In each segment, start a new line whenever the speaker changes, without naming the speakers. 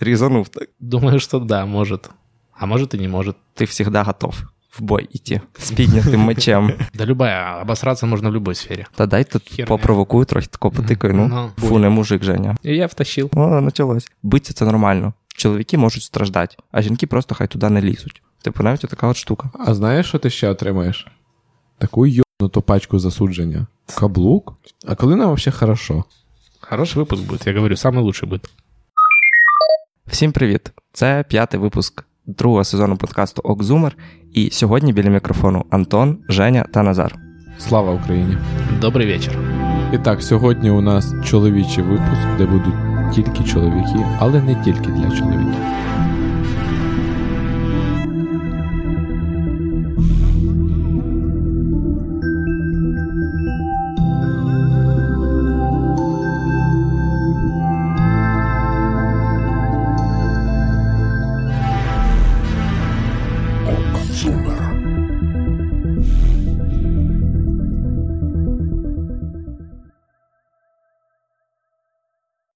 Різанув так.
Думаю, что да, может. А может и не может.
Ти завжди готов в бой іти з піднятим мечем.
Да любая, обосраться можно в любой сфере.
Та дай тут
Херня.
попровокую трохи тако потикаю. Ну,
Ну,
фу, не мужик, Женя.
И я втащил.
О, почалось. Биться це нормально. Чоловіки можуть страждати, а жінки просто хай туди не лізуть. Типу, навіть така от штука.
А знаєш, що ти ще отримаєш? Таку йобнуту пачку засудження. Каблук? А коли нам взагалі хорошо?
Хороший выпуск будет, я говорю, самый лучший будет.
Всім привіт! Це п'ятий випуск другого сезону подкасту Окзумер. І сьогодні біля мікрофону Антон, Женя та Назар.
Слава Україні!
Добрий вечір.
І так, сьогодні у нас чоловічий випуск, де будуть тільки чоловіки, але не тільки для чоловіків.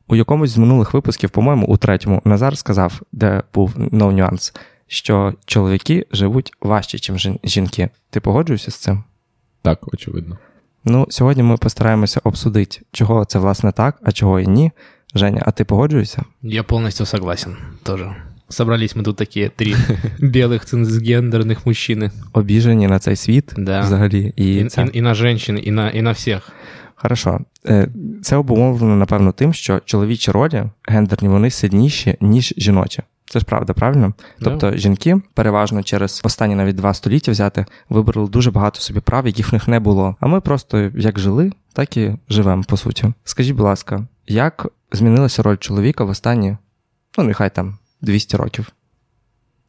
У якомусь з минулих випусків, по-моєму, у третьому, Назар сказав, де був no нюанс, що чоловіки живуть важче, ніж жінки. Ти погоджуєшся з цим?
Так, очевидно.
Ну, сьогодні ми постараємося обсудити, чого це власне так, а чого і ні. Женя, а ти погоджуєшся?
Я полностью согласен тоже. Собрались мы тут такие три белых цисгендерных мужчины.
Обіжені на цей світ
Да.
взагалі. І,
И,
це...
и- и на женщин, и на, и на всех.
Хорошо. Е, Це обумовлено, напевно, тим, що чоловічі ролі гендерні вони сильніші, ніж жіночі. Це ж правда, правильно? Тобто жінки переважно через останні навіть два століття взяти вибрали дуже багато собі прав, яких в них не було. А ми просто як жили, так і живемо, по суті. Скажіть, будь ласка, як змінилася роль чоловіка в останні, ну нехай там 200 років?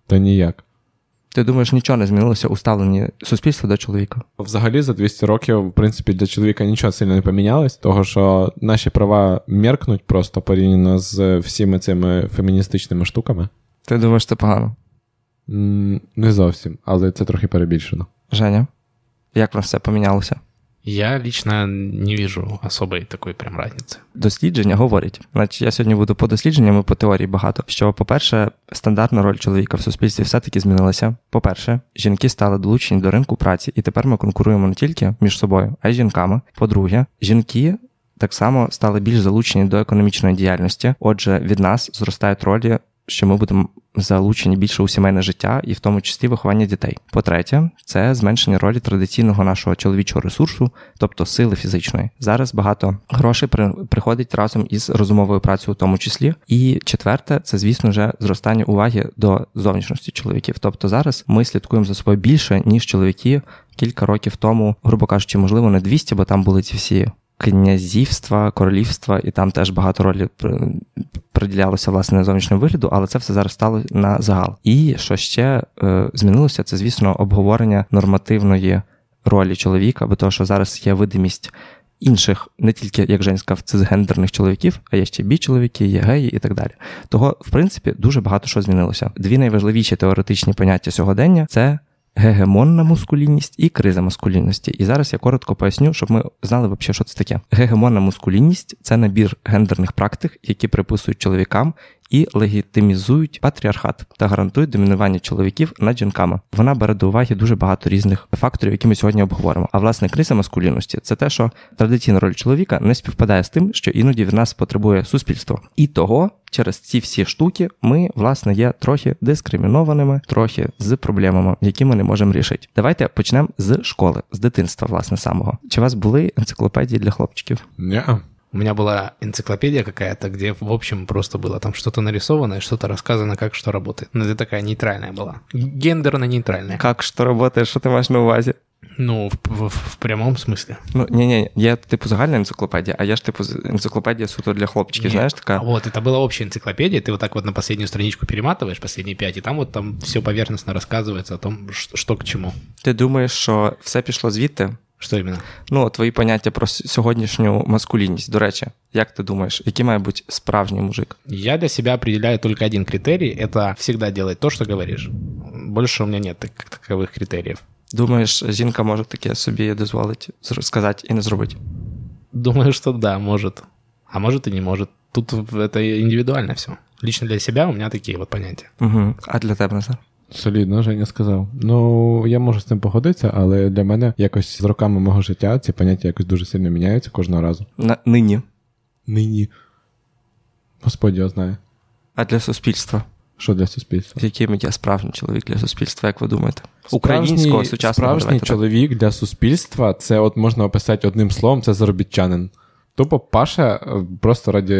Та ніяк.
Ти думаєш, нічого не змінилося у ставленні суспільства до чоловіка?
Взагалі за 200 років, в принципі, для чоловіка нічого сильно не помінялось, того що наші права меркнуть просто порівняно з всіми цими феміністичними штуками.
Ти думаєш, це погано?
М, Не зовсім, але це трохи перебільшено.
Женя, як в нас все помінялося?
Я лично не вижу особой такой прям разницы.
Дослідження говорять, значить, я сьогодні буду по дослідженням і по теорії багато. Що, по-перше, стандартна роль чоловіка в суспільстві все-таки змінилася. По-перше, жінки стали долучені до ринку праці, і тепер ми конкуруємо не тільки між собою, а й жінками. По-друге, жінки. Так само стали більш залучені до економічної діяльності. Отже, від нас зростають ролі, що ми будемо залучені більше у сімейне життя і в тому числі виховання дітей. По-третє, це зменшення ролі традиційного нашого чоловічого ресурсу, тобто сили фізичної. Зараз багато грошей при, приходить разом із розумовою працею, у тому числі. І четверте, це звісно вже зростання уваги до зовнішності чоловіків. Тобто зараз ми слідкуємо за собою більше ніж чоловіки кілька років тому, грубо кажучи, можливо, не 200, бо там були ці всі. Князівства, королівства, і там теж багато ролі приділялося власне зовнішньому вигляду, але це все зараз стало на загал. І що ще е, змінилося, це звісно обговорення нормативної ролі чоловіка, бо того, що зараз є видимість інших, не тільки як Жень сказав, цисгендерних чоловіків, а є ще бі-чоловіки, є геї і так далі. Того, в принципі, дуже багато що змінилося. Дві найважливіші теоретичні поняття сьогодення це. Гегемонна мускулінність і криза мускулінності. І зараз я коротко поясню, щоб ми знали взагалі, що це таке. Гегемонна мускулінність це набір гендерних практик, які приписують чоловікам і легітимізують патріархат та гарантують домінування чоловіків над жінками. Вона бере до уваги дуже багато різних факторів, які ми сьогодні обговоримо. А власне криза маскулінності це те, що традиційна роль чоловіка не співпадає з тим, що іноді від нас потребує суспільство. І того через ці всі штуки ми, власне, є трохи дискримінованими, трохи з проблемами, які ми не можемо рішити. Давайте почнемо з школи, з дитинства, власне, самого. Чи у вас були енциклопедії для хлопчиків?
Ні.
У меня была энциклопедия какая-то, где, в общем, просто было там что-то нарисовано, что-то рассказано, как что работает. Но это такая нейтральная была. Гендерно-нейтральная.
Як що роботи, що ти маєш на увазі?
Ну, в, в- в прямом смысле.
Ну ні, ні, є типу загальна енциклопедія, а є ж типу з- енциклопедія суто для хлопчиків.
Нет.
Знаєш,
А
така
вот, это была общая энциклопедия, ты вот так вот на последнюю страничку перематываешь, последние пять, и там вот там все поверхностно рассказывается о том, что, что к чему.
ти думаєш, що все пішло звідти?
Что именно?
Ну, твої поняття про с- сьогоднішню маскулінність. До речі, як ти думаєш, який має бути справжній мужик?
Я для себя определяю только один критерий, это всегда делать то, что говоришь. Больше у меня нет так- таковых критериев.
Думаєш, жінка може таке собі дозволити зр- сказати і не зробити?
Думаю, что да, может. а может и не может. Тут это индивидуально все. Лично для себя у меня такие вот понятия.
Угу. А для тебе, Назар?
Солідно, Женя сказав. Ну, я можу з цим погодитися, але для мене якось з роками мого життя ці поняття якось дуже сильно міняються кожного разу.
На, нині.
Нині. Господь його знає.
А для суспільства?
Що для суспільства?
Яким є справжній чоловік для суспільства, як ви думаєте? Українського
Справжній-
сучасного
Справжній
давайте так.
чоловік для суспільства це от можна описати одним словом, це заробітчанин. Тупо Паша е, просто раді,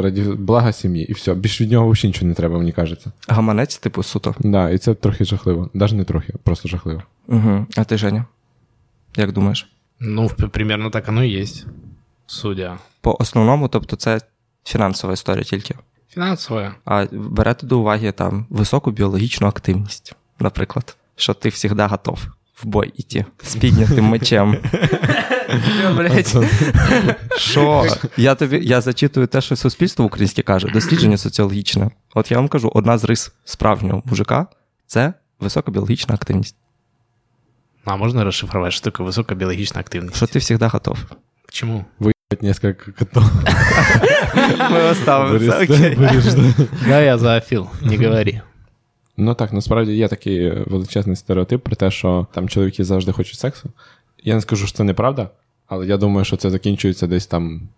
раді блага сім'ї, і все. Більш від нього взагалі нічого не треба, мені кажеться.
Гаманець, типу, суто.
Да, і це трохи жахливо. Навіть не трохи, просто жахливо.
Угу. А ти, Женя? Як думаєш?
Ну, примерно так оно и есть, судя.
По основному, тобто, це фінансова історія тільки.
Финансовая.
А берете до уваги там високу біологічну активність, наприклад, що ти завжди готов в бой іти з піднятим мечем. Що? Я тобі я зачитую те, що суспільство українське каже, дослідження соціологічне. От я вам кажу, одна з рис справжнього мужика це висока біологічна активність.
А можно расшифровать, что такое высокобиологичная активность?
Що ти завжди готов.
К чему?
Виїбать несколько котов.
Окей.
виріжте.
Да, я зоофил, не говори.
Ну так, насправді є такий величезний стереотип про те, що там чоловіки завжди хочуть сексу. Я не скажу, що це неправда, але я думаю, що це закінчується десь там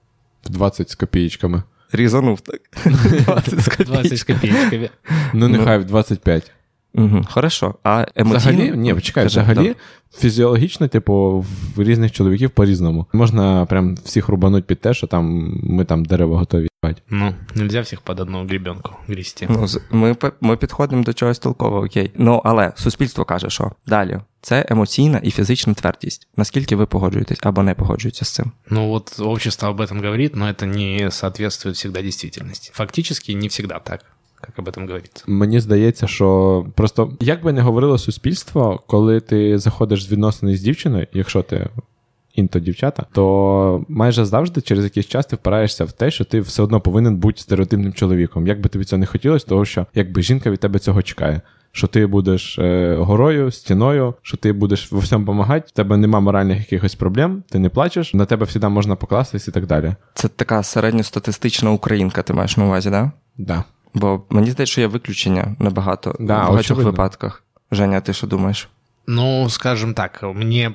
в 20 з копієчками.
Різанув так. 20 з
копійками.
Ну, нехай в 25.
Угу. Хорошо. А емоційно?
Взагалі, ні, почекай,
Кажи,
взагалі,
да.
фізіологічно, типу, в різних чоловіків по-різному. Можна прям всіх рубануть під те, що там ми там дерево готові.
Ну, нельзя всех под одну гребенку грести.
Ну, ми, ми підходимо до чогось толкового, окей. Ну, але суспільство каже, що далі це емоційна і фізична твердість. Наскільки ви погоджуєтесь або не погоджуєтеся з цим?
Ну вот общество об этом говорит, но это не соответствует всегда действительности. Фактически не всегда так, как об этом говорится.
Мені здається, що просто як би не говорило суспільство, коли ти заходиш з відносини з дівчиною, якщо ти інто дівчата, то майже завжди через якийсь час ти впираєшся в те, що ти все одно повинен бути стереотипним чоловіком. Як би тобі це не хотілося, тому що якби жінка від тебе цього чекає. Що ти будеш е, горою, стіною, що ти будеш во всьому допомагати, в тебе нема моральних якихось проблем, ти не плачеш, на тебе завжди можна покластись і так далі.
Це така середньостатистична українка, ти маєш на увазі, да?
Да.
Бо мені здається, що є виключення на багато
Да,
в багатьох
очевидно.
випадках. Женя, ти що думаєш?
Ну, скажем так, мне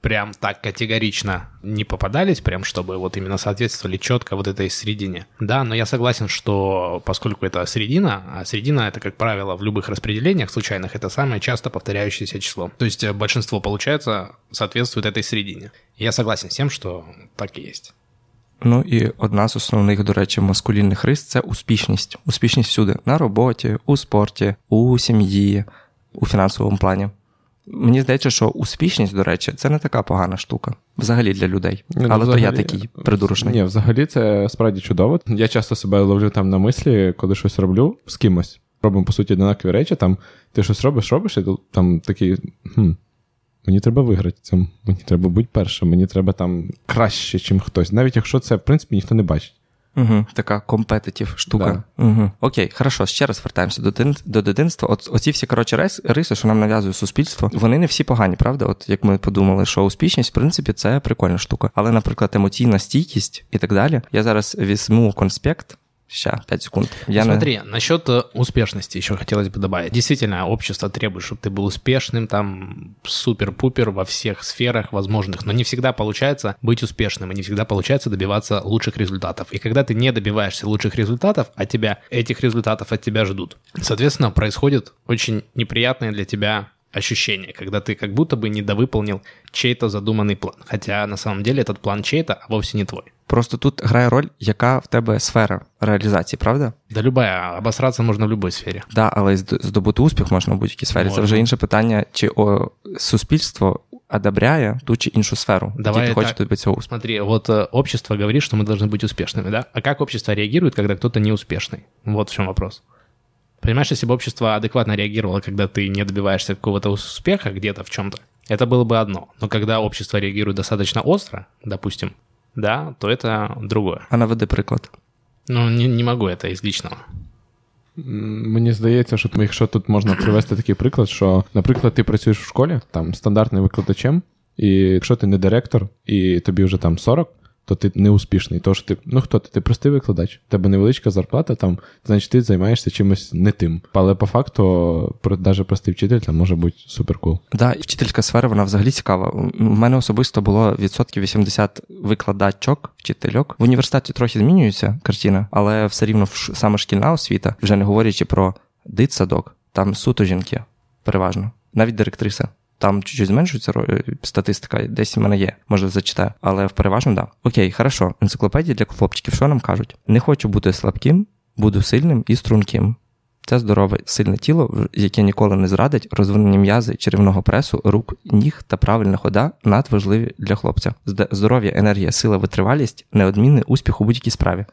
прям так категорично не попадались, прям чтобы вот именно соответствовали четко вот этой середине. Да, но я согласен, что поскольку это середина, а середина это, как правило, в любых распределениях случайных, это самое часто повторяющееся число. То есть э, большинство, получается, соответствует этой середине. Я согласен с тем, что так и есть.
Ну і одна з основних, до речі, маскулінних рис це успішність. Успішність всюди на роботі, у спорті, у сім'ї, у фінансовому плані. Мені здається, що успішність, до речі, це не така погана штука взагалі для людей.
Ні, ну,
Але то я такий придурочний.
Ні, взагалі це справді чудово. Я часто себе ловлю там на мислі, коли щось роблю з кимось. Робимо, по суті, однакові речі. Там ти щось робиш, робиш, і там такий. Хм, мені треба виграти це, мені треба бути першим, мені треба там краще, ніж хтось. Навіть якщо це, в принципі, ніхто не бачить.
Угу, така компетитив штука. Угу. Окей, хорошо, ще раз вертаємося до, дитин, до дитинства. От, оці всі коротше рис, риси, що нам нав'язує суспільство, вони не всі погані, правда? От як ми подумали, що успішність, в принципі, це прикольна штука. Але, наприклад, емоційна стійкість і так далі. Я зараз візьму конспект. Ще 5 секунд. Я.
Смотри, насчет э, успешности еще хотелось бы добавить. Действительно, общество требует, чтобы ты был успешным, там, супер-пупер во всех сферах возможных, но не всегда получается быть успешным, и не всегда получается добиваться лучших результатов. И когда ты не добиваешься лучших результатов, а тебя, этих результатов от тебя ждут, соответственно, происходит очень неприятное для тебя ощущение, когда ты как будто бы недовыполнил чей-то задуманный план. Хотя на самом деле этот план чей-то, а вовсе не твой.
Просто тут грає роль, яка в тебе сфера реалізації, правда?
Да любая, обосраться можно в любой сфере.
Да, але й зд- здобути успіх можна в будь-якій сфері. Це
Можна.
вже інше питання, чи о, суспільство одобряє ту чи іншу сферу, в
Давай
якій ти хочеш
так.
добитися успіху.
Смотри, вот э, общество говорит, что мы должны быть успешными, да? А как общество реагирует, когда кто-то неуспешный? Вот в чем вопрос. Понимаешь, если бы общество адекватно реагировало, когда ты не добиваешься какого-то успеха где-то в чем-то, это было бы одно. Но когда общество реагирует достаточно остро, допустим, да, то это другое.
А наведи приклад.
Ну, не, не могу это из личного.
М, Мені здається, що якщо тут можна привести такий приклад, що, наприклад, ти працюєш в школі там стандартним викладачем, і якщо ти не директор, і тобі вже там 40, то ти не успішний. Тож ти, ну хто ти? Ти простий викладач. Тебе невеличка зарплата, там, значить ти займаєшся чимось не тим. Але по факту, навіть простий вчитель там може бути суперкул.
Да, і вчительська сфера, вона взагалі цікава. У мене особисто було відсотків 80 викладачок, вчительок. В університеті трохи змінюється картина, але все рівно саме шкільна освіта, вже не говорячи про дитсадок, там суто жінки, переважно, навіть директриса. Там чуть-чуть зменшується статистика, десь в мене є, може зачитаю, але в переважно да. Окей, хорошо. Енциклопедія для хлопчиків, що нам кажуть? Не хочу бути слабким, буду сильним і струнким. Це здорове, сильне тіло, яке ніколи не зрадить, розвинені м'язи, черевного пресу, рук, ніг та правильна хода надважливі для хлопця. Здоров'я, енергія, сила, витривалість, неодмінний успіх у будь-якій справі.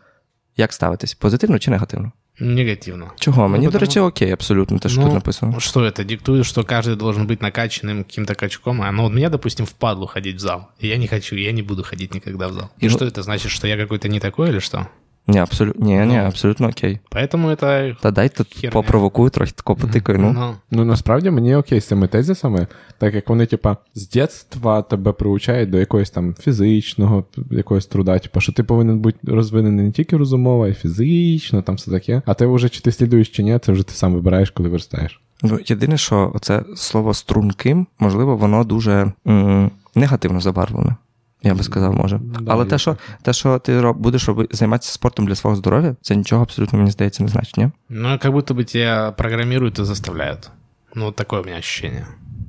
Як ставитись? Позитивно чи негативно?
Негативно.
Чего? Мне, ну, потому... до речі, окей, абсолютно, то, что ну, тут написано.
Что это? Диктует, что каждый должен быть накачанным каким-то качком. А ну, вот меня, допустим, впадлу ходить в зал. И я не хочу, я не буду ходить никогда в зал. И, и что ну... это значит, что я какой-то не такой или что?
Ні, абсолютно ні, ні, абсолютно окей.
Поэтому это
Та дай тут херня. попровокую трохи тако потикаю. Ну.
ну ну насправді мені окей з цими тезисами, так як вони, типа, з дитинства тебе приучають до якогось там фізичного, якогось труда, типа, що ти повинен бути розвинений не тільки розумово, а й фізично, там все таке. А ти вже чи ти слідуєш чи ні, це вже ти сам вибираєш, коли виростаєш.
Ну, єдине, що це слово струнким, можливо, воно дуже м- негативно забарвлене. Я би сказав, може. Да, Але те, що те, що ти роб, будеш роби, займатися спортом для свого здоров'я, це нічого абсолютно, мені здається, не значить, ні?
Ну, як будто бы тебя програмірують і заставляють. Ну, таке у мене ощущение.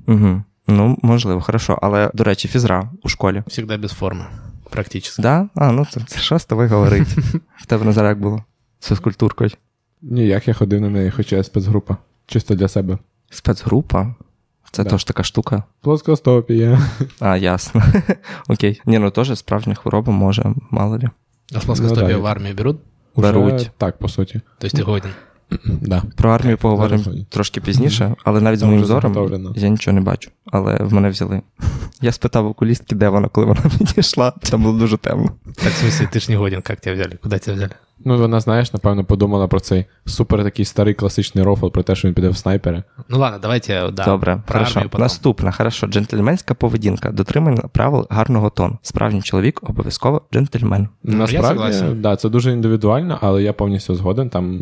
Угу. Ну, можливо, хорошо. Але, до речі, фізра у школі.
Всегда без форми, практично.
Да? А, ну це що з тобою говорить? В тебе Назар як було? З фізкультуркою?
Ніяк я ходив на неї, хоча я спецгрупа. Чисто для себе.
Спецгрупа? Це да. теж така штука.
Плоскостопія.
А, ясно. Окей. Ні, ну теж справжня хвороба може, мало ли.
А з ну, в армії беруть?
Беруть.
Так, по суті.
Тобто ти годен.
Да.
Про армію поговоримо трошки пізніше, але навіть з моїм зором я нічого не бачу. Але в мене взяли. Я спитав окулістки, де вона, коли вона підійшла, там було дуже темно.
Так, в смысле, ти ж не годен, як тебе взяли? Куди тебе взяли?
Ну, вона, знаєш, напевно, подумала про цей супер такий старий класичний рофл про те, що він піде в снайпери.
Ну ладно, давайте. да,
Добре, хорошо. Наступна, хорошо. Джентльменська поведінка, дотримання правил гарного тону. Справжній чоловік обов'язково джентльмен.
Ну, Насправді, да, це дуже індивідуально, але я повністю згоден. Там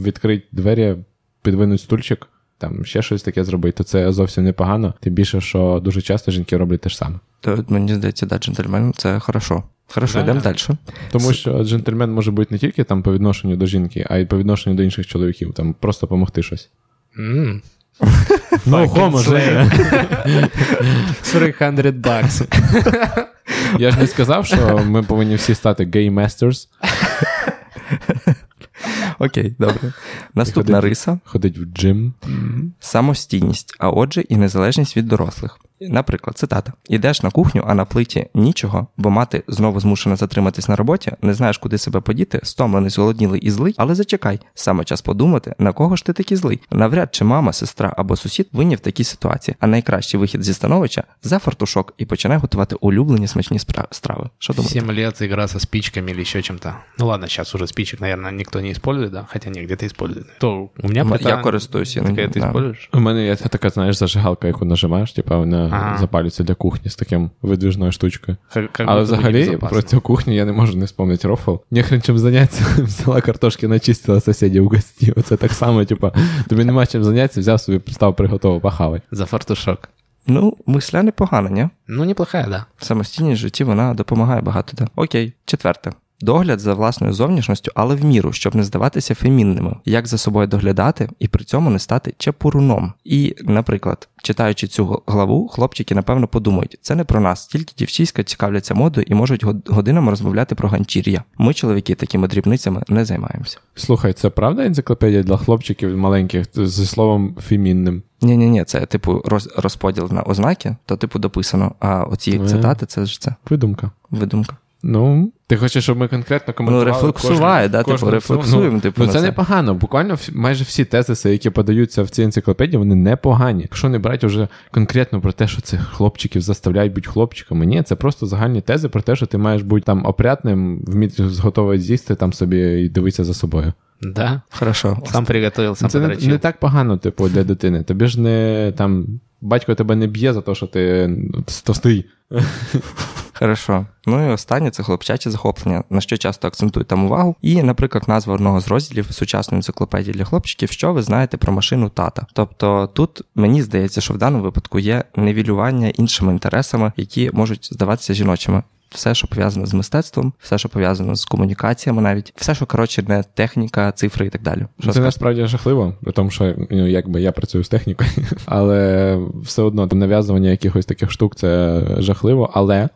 відкрити двері, підвинуть стульчик, там ще щось таке зробити, то це зовсім непогано. Тим більше, що дуже часто жінки роблять те ж саме.
То мені здається, да, джентльмен це хорошо. Хорошо, йдемо далі.
Тому що джентльмен може бути не тільки там по відношенню до жінки, а й по відношенню до інших чоловіків, там просто допомогти щось.
Ну, хомо же. 300 баксів.
Я ж не сказав, що ми повинні всі стати gay masters.
Окей, добре. Наступна
ходить,
риса.
Ходить в джим.
Самостійність, а отже, і незалежність від дорослих. Наприклад, цитата: Ідеш на кухню, а на плиті нічого, бо мати знову змушена затриматись на роботі, не знаєш, куди себе подіти, стомлений, зголоднілий і злий, але зачекай, саме час подумати, на кого ж ти такий злий. Навряд чи мама, сестра або сусід винні в такій ситуації, а найкращий вихід зі становища за фартушок і починай готувати улюблені смачні страви. Що думаєте?
7 лет игра со спичками или еще чем-то. Ну ладно, сейчас уже спичек, наверное, никто не использует, да? Хотя не, где-то используют. То у меня.
Я користуюсь.
Така, ти да. используєш?
У мене є така, знаєш, зажигалка, яку нажимаєш, типа вона ага. запалюється для кухні з таким видвіжною штучкою. Как, Але взагалі про цю кухню я не можу не спомнити рофл. Ніхрен чим заняття, взяла картошки, начистила сусідів у гості. Оце так само, типа, тобі нема чим заняття, взяв собі, став приготував, пахавай.
За фартушок.
Ну, мисля непогана, ні?
Ну, неплохая, да.
Самостійність в житті вона допомагає багато. Да. Окей, четверте. Догляд за власною зовнішністю, але в міру, щоб не здаватися фемінними, як за собою доглядати і при цьому не стати чепуруном. І, наприклад, читаючи цю главу, хлопчики напевно подумають, це не про нас, тільки дівчиська цікавляться модою і можуть годинами розмовляти про ганчір'я. Ми, чоловіки, такими дрібницями не займаємося.
Слухай, це правда енциклопедія для хлопчиків маленьких зі словом фемінним?
Ні, ні, ні, це типу розподіл на ознаки, то типу дописано. А оці цитати, це ж це
видумка.
Видумка.
Ну, ти хочеш, щоб ми конкретно коментували?
Ну, рефлексуває, да, типу, рефлексуємо.
Ну,
типу,
ну це, це непогано. Буквально майже всі тезиси, які подаються в цій енциклопедії, вони непогані. Якщо не брати вже конкретно про те, що цих хлопчиків заставляють бути хлопчиками, ні, це просто загальні тези про те, що ти маєш бути там опрятним, вміти зготовити з'їсти там собі і дивитися за собою.
Да,
хорошо.
Сам приготовив, сам
Це не, не так погано, типу, для дитини. Тобі ж не там батько тебе не б'є за те, що ти товстий.
Хорошо. Ну і останнє це хлопчаче захоплення, на що часто акцентують там увагу. І, наприклад, назва одного з розділів сучасної енциклопедії для хлопчиків, що ви знаєте про машину тата. Тобто тут мені здається, що в даному випадку є невілювання іншими інтересами, які можуть здаватися жіночими. Все, що пов'язано з мистецтвом, все, що пов'язано з комунікаціями, навіть все, що коротше не техніка, цифри і так далі. Що
Це насправді жахливо, тому що ну, якби я працюю з технікою, але все одно там нав'язування якихось таких штук це жахливо. Але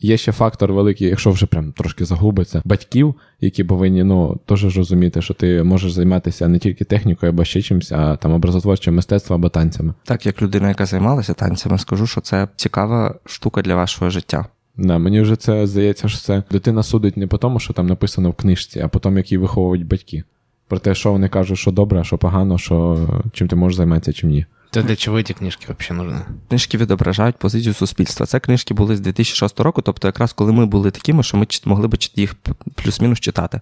є ще фактор великий, якщо вже прям трошки заглубиться, батьків, які повинні ну теж розуміти, що ти можеш займатися не тільки технікою або ще чимось, а там образотворчим мистецтвом або танцями.
Так, як людина, яка займалася танцями, скажу, що це цікава штука для вашого життя.
Да, мені вже це здається, що це дитина судить не по тому, що там написано в книжці, а по тому, як її виховують батьки. Про те, що вони кажуть, що добре, а що погано, що чим ти можеш займатися, чим ні.
То для чого ці книжки взагалі нужны?
Книжки відображають позицію суспільства. Це книжки були з 2006 року, тобто якраз коли ми були такими, що ми могли б їх плюс-мінус читати.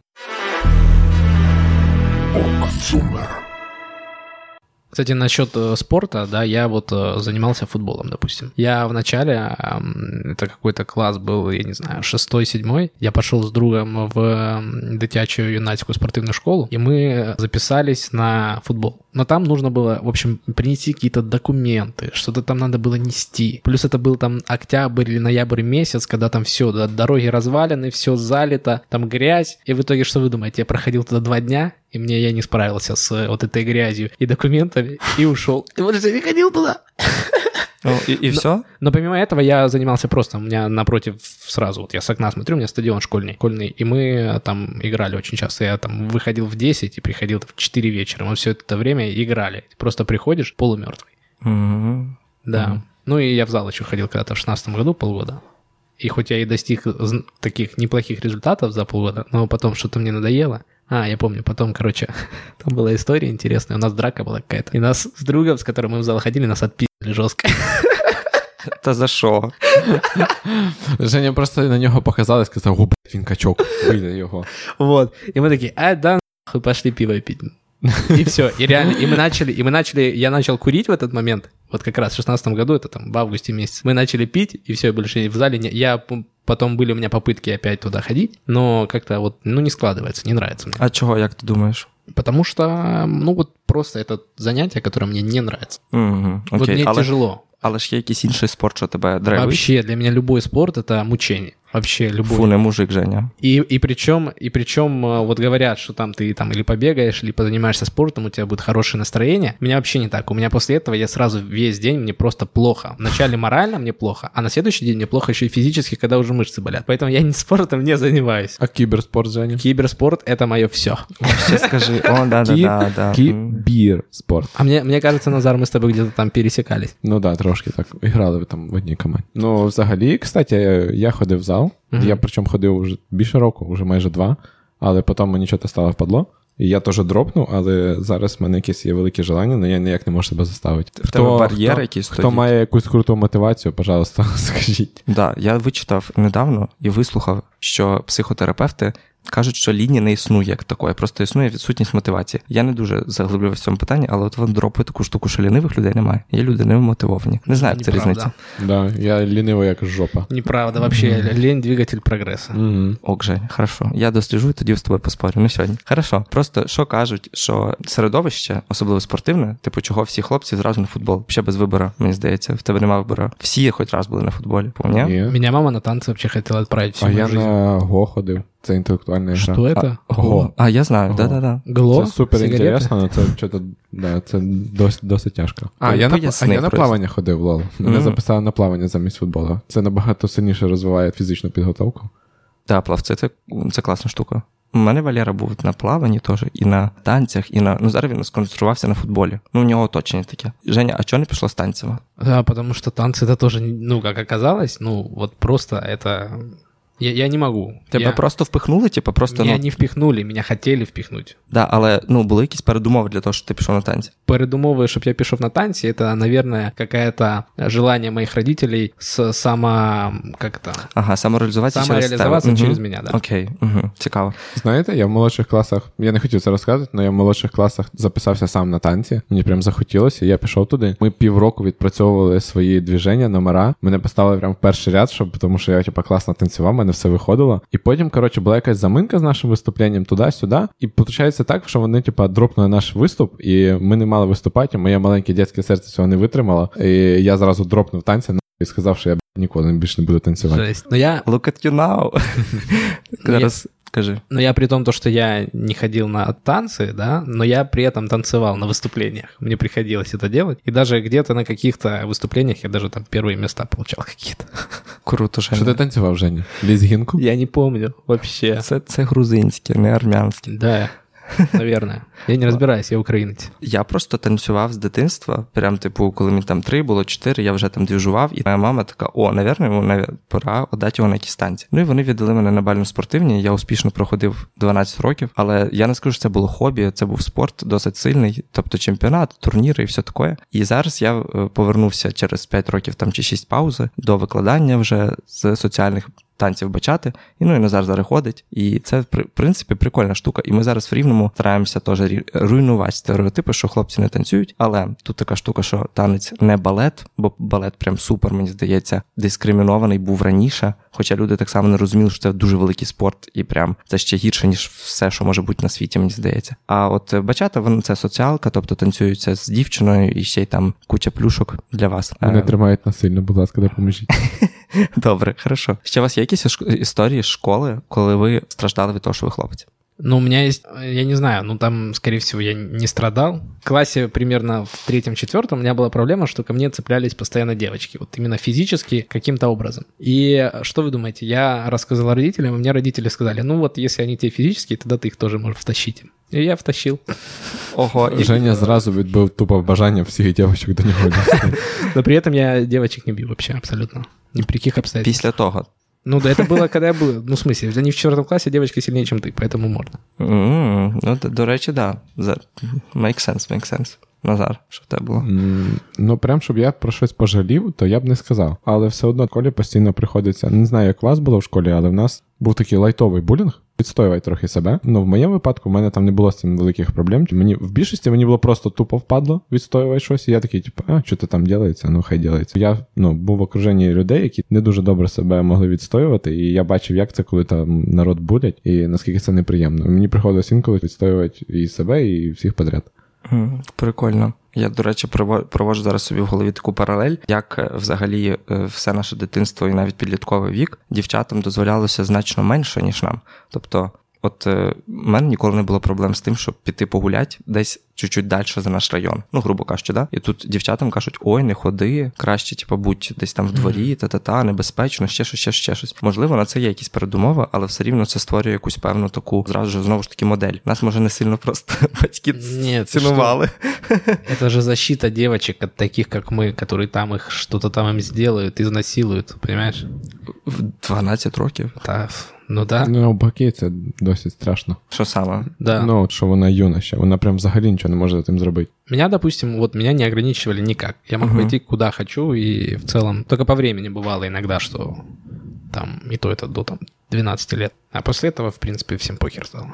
Кстати, насчет э, спорта, да, я вот э, занимался футболом, допустим. Я вначале, э, это какой-то класс был, я не знаю, шестой, седьмой, я пошел с другом в дитячую юнацкую спортивную школу, и мы записались на футбол. Но там нужно было, в общем, принести какие-то документы, что-то там надо было нести. Плюс это был там октябрь или ноябрь месяц, когда там все, да, дороги развалены, все залито, там грязь. И в итоге, что вы думаете, я проходил туда два дня, и мне я не справился с э, вот этой грязью и документами, и ушел. И больше не ходил туда.
Ну, и, и все?
Но помимо этого я занимался просто, у меня напротив сразу, вот я с окна смотрю, у меня стадион школьный, школьный, и мы там играли очень часто. Я там выходил в 10 и приходил в 4 вечера. Мы все это время играли. Просто приходишь полумертвый.
Mm-hmm.
Да. Mm-hmm. Ну и я в зал еще ходил когда-то в 16 году полгода. И хоть я и достиг таких неплохих результатов за полгода, но потом что-то мне надоело. А, я помню, потом, короче, там была история интересная, у нас драка была какая-то. И нас с другом, с которым мы в зал ходили, нас отпили жестко.
Та за що?
Женя просто на нього показав і сказав, о, блядь, він качок, вийде його.
Вот. И мы такие, а, да, нахуй, пошли пиво пить. И все. И реально, и мы начали, и мы начали, я начал курить в этот момент, вот как раз в 16 году, это там в августе месяце. Мы начали пить, и все, больше в зале не... Я Потом были у меня попытки опять туда ходить, но как-то вот, ну, не складывается, не нравится мне.
А чего, як ты думаешь?
Потому что, ну, вот просто это занятие, которое мне не нравится.
Угу, окей.
Вот мне
але,
тяжело.
Але ж є якийсь інший спорт, що тебе драйвить?
Вообще, для меня любой спорт — это мучение. Вообще любой.
Фу, не мужик, Женя.
И, и причем, и причем вот говорят, что там ты там или побегаешь, или позанимаешься спортом, у тебя будет хорошее настроение. У меня вообще не так. У меня после этого я сразу весь день мне просто плохо. Вначале морально мне плохо, а на следующий день мне плохо еще и физически, когда уже мышцы болят. Поэтому я не спортом не занимаюсь.
А киберспорт, Женя?
Киберспорт — это мое все.
Вообще скажи, о, да-да-да.
Киберспорт.
А мне, мне кажется, Назар, мы с тобой где-то там пересекались.
Ну да, трошки так. Грали ви там в одній команді. Ну, взагалі, кстати, я ходив в зал. Mm-hmm. Я причому ходив вже більше року, вже майже два, але потім мені щось стало впадло. І я теж дропнув, але зараз в мене якесь є велике желання, але я ніяк не можу себе заставити.
В тебе бар'єр якийсь
Хто має якусь круту мотивацію, пожалуйста, скажіть.
Так, да, я вичитав недавно і вислухав, що психотерапевти Кажуть, що лінії не існує як такої, просто існує відсутність мотивації. Я не дуже заглиблювався в цьому питанні, але от вони дропує таку штуку, що лінивих людей немає. Є люди немотивовані. Не знаю, як це різниця.
Да, я лінивий як жопа.
Неправда, вообще mm-hmm. лінь двигатель прогресу.
Mm-hmm.
Ок, Жень, хорошо. Я досліджу і тоді з тобою поспорю. Ну сьогодні. Хорошо. Просто що кажуть, що середовище, особливо спортивне, типу, чого всі хлопці зразу на футбол, ще без вибору, мені здається, в тебе немає вибору. Всі хоч раз були на футболі. Помня?
Мене мама на танці взагалі хотіла відправити.
А я жизнь. на го ходив. Це інтелектуальна
Що
гра.
это?
А, Го. А, я знаю, да-да-да.
Гло?
Це супер інтересно, але це що-то, да, це досить, досить тяжко. А,
Ой,
я на, а
поясни
я на
просто.
плавання ходив, лол. Мене
Мгм.
записали на плавання замість футболу. Це набагато сильніше розвиває фізичну підготовку.
Так, плавці це, це класна штука. У мене Валера був на плаванні теж, і на танцях, і на. Ну зараз він сконцентрувався на футболі. Ну, у нього оточення таке. Женя, а чого не пішло з танцями?
Да, потому что танцы это тоже, ну, как оказалось, ну, вот просто это Я, я не могу.
Тебе
я...
просто впихнули, типу, просто
Меня
ну,
не впихнули, меня хотели впихнуть.
да, але ну були якісь передумови для того, щоб ти пішов на танці.
Передумовы, чтобы я пішов на танці, это, наверное, какое-то желание моих родителей с само... Как это?
Ага, самореалізуватися через тебе.
Самореализоваться
Мгм.
через меня, да.
Окей, угу. цікаво.
Знаєте, я в молодших класах, я не хотів це розказати, але я в молодших класах записався сам на танці. Мені прям захотілося, я пішов туди. Ми півроку відпрацьовували свої движення, номера. Мене поставили прям в перший ряд, щоб тому що я типа класно танцював, Мене все виходило. І потім, коротше, була якась заминка з нашим виступленням туди-сюди. І виходить так, що вони, типа, дропнули наш виступ, і ми не мали виступати. Моє маленьке дітське серце цього не витримало. І я зразу дропнув танці і сказав, що я ніколи більше не буду танцювати.
Жесть. Ну я,
Look at you now. Зараз кажи.
но я при том, то, что я не ходил на танцы, да, но я при этом танцевал на выступлениях. Мне приходилось это делать. И даже где-то на каких-то выступлениях я даже там первые места получал какие-то.
Круто,
Що ти
Женя.
танцював, Женя? Лізгінку?
Я не помню вообще.
Це, це грузинське, не армянське.
Да, наверное. Я не разбираюсь, я украинец.
Я просто танцював з дитинства. Прям, типу, коли мені там три було чотири, я вже там двіжував, і моя мама така: о, навірно, йому пора отдати його на якісь танці. Ну і вони віддали мене на бально-спортивні. Я успішно проходив 12 років, але я не скажу, що це було хобі, це був спорт досить сильний, тобто чемпіонат, турніри і все таке. І зараз я е, повернувся через 5 років там чи 6 паузи до викладання вже з соціальних. Танців бачати, і ну і Назар зараз ходить. І це в принципі прикольна штука. І ми зараз в рівному стараємося теж руйнувати стереотипи, що хлопці не танцюють. Але тут така штука, що танець не балет, бо балет прям супер, мені здається, дискримінований був раніше. Хоча люди так само не розуміли, що це дуже великий спорт, і прям це ще гірше, ніж все, що може бути на світі, мені здається. А от бачата, воно це соціалка, тобто танцюються з дівчиною, і ще й там куча плюшок для вас.
Мене тримають насильно, будь ласка, допоможіть.
Добре, хорошо. Ще у вас є якісь історії школи, коли ви страждали від того, що ви хлопець?
Ну, у меня есть, я не знаю, ну там, скорее всего, я не страдал. В классе примерно в третьем-четвертом у меня была проблема, что ко мне цеплялись постоянно девочки, вот именно физически каким-то образом. И что вы думаете, я рассказал родителям, и мне родители сказали, ну вот, если они тебе физические, тогда ты их тоже можешь втащить. И я втащил.
Ого, і...
Женя зразу відбив тупо бажання всіх дівчинок до нього. дістати.
Но при этом я девочек не бью вообще абсолютно. Ни при каких обстоятельствах.
після того.
Ну да, это было, когда я был, ну в смысле, они в четвертом классе, девочка сильнее, чем ты, поэтому можно.
М, Ну, д- до речі, да. За- Make sense, make sense. Назар, що в тебе було?
М, Ну, прям щоб я про щось пожалів, то я б не сказав. Але все одно в школі постійно приходиться. Не знаю, як у вас було в школі, але в нас був такий лайтовий булінг. Відстоювай трохи себе. Ну, в моєму випадку, в мене там не було з цим великих проблем. Мені в більшості мені було просто тупо впадло відстоювати щось. І я такий, типу, а що то там ділається? Ну, хай ділається. Я ну, був в окруженні людей, які не дуже добре себе могли відстоювати. І я бачив, як це, коли там народ булять, і наскільки це неприємно. Мені приходилось інколи відстоювати і себе, і всіх подряд.
Прикольно. Я, до речі, провожу зараз собі в голові таку паралель, як е, взагалі е, все наше дитинство і навіть підлітковий вік дівчатам дозволялося значно менше, ніж нам. Тобто, от е, в мене ніколи не було проблем з тим, щоб піти погуляти десь чуть-чуть далі за наш район. Ну, грубо кажучи, да? І тут дівчатам кажуть: ой, не ходи, краще, типу, будь десь там в дворі, та-та-та, небезпечно, ще щось, ще, ще щось. Можливо, на це є якісь передумови, але все рівно це створює якусь певну таку зразу ж знову ж таки модель. Нас може не сильно просто батьки
Ні, ти
цінували.
Это же защита девочек от таких, как мы, которые там их что-то там им сделают, изнасилуют, понимаешь?
В 12 років.
Да, Ну да,
Ну, навпаки, це досить страшно.
Що саме?
да.
Ну, от що вона юна ще, вона прям взагалі нічого не може з тим зробити.
Меня, допустим, вот меня не ограничивали никак. Я мог
Мгм.
пойти куда хочу, и в целом только по времени бывало иногда, что там и то это до там 12 лет. А после этого, в принципе, всем похер стало.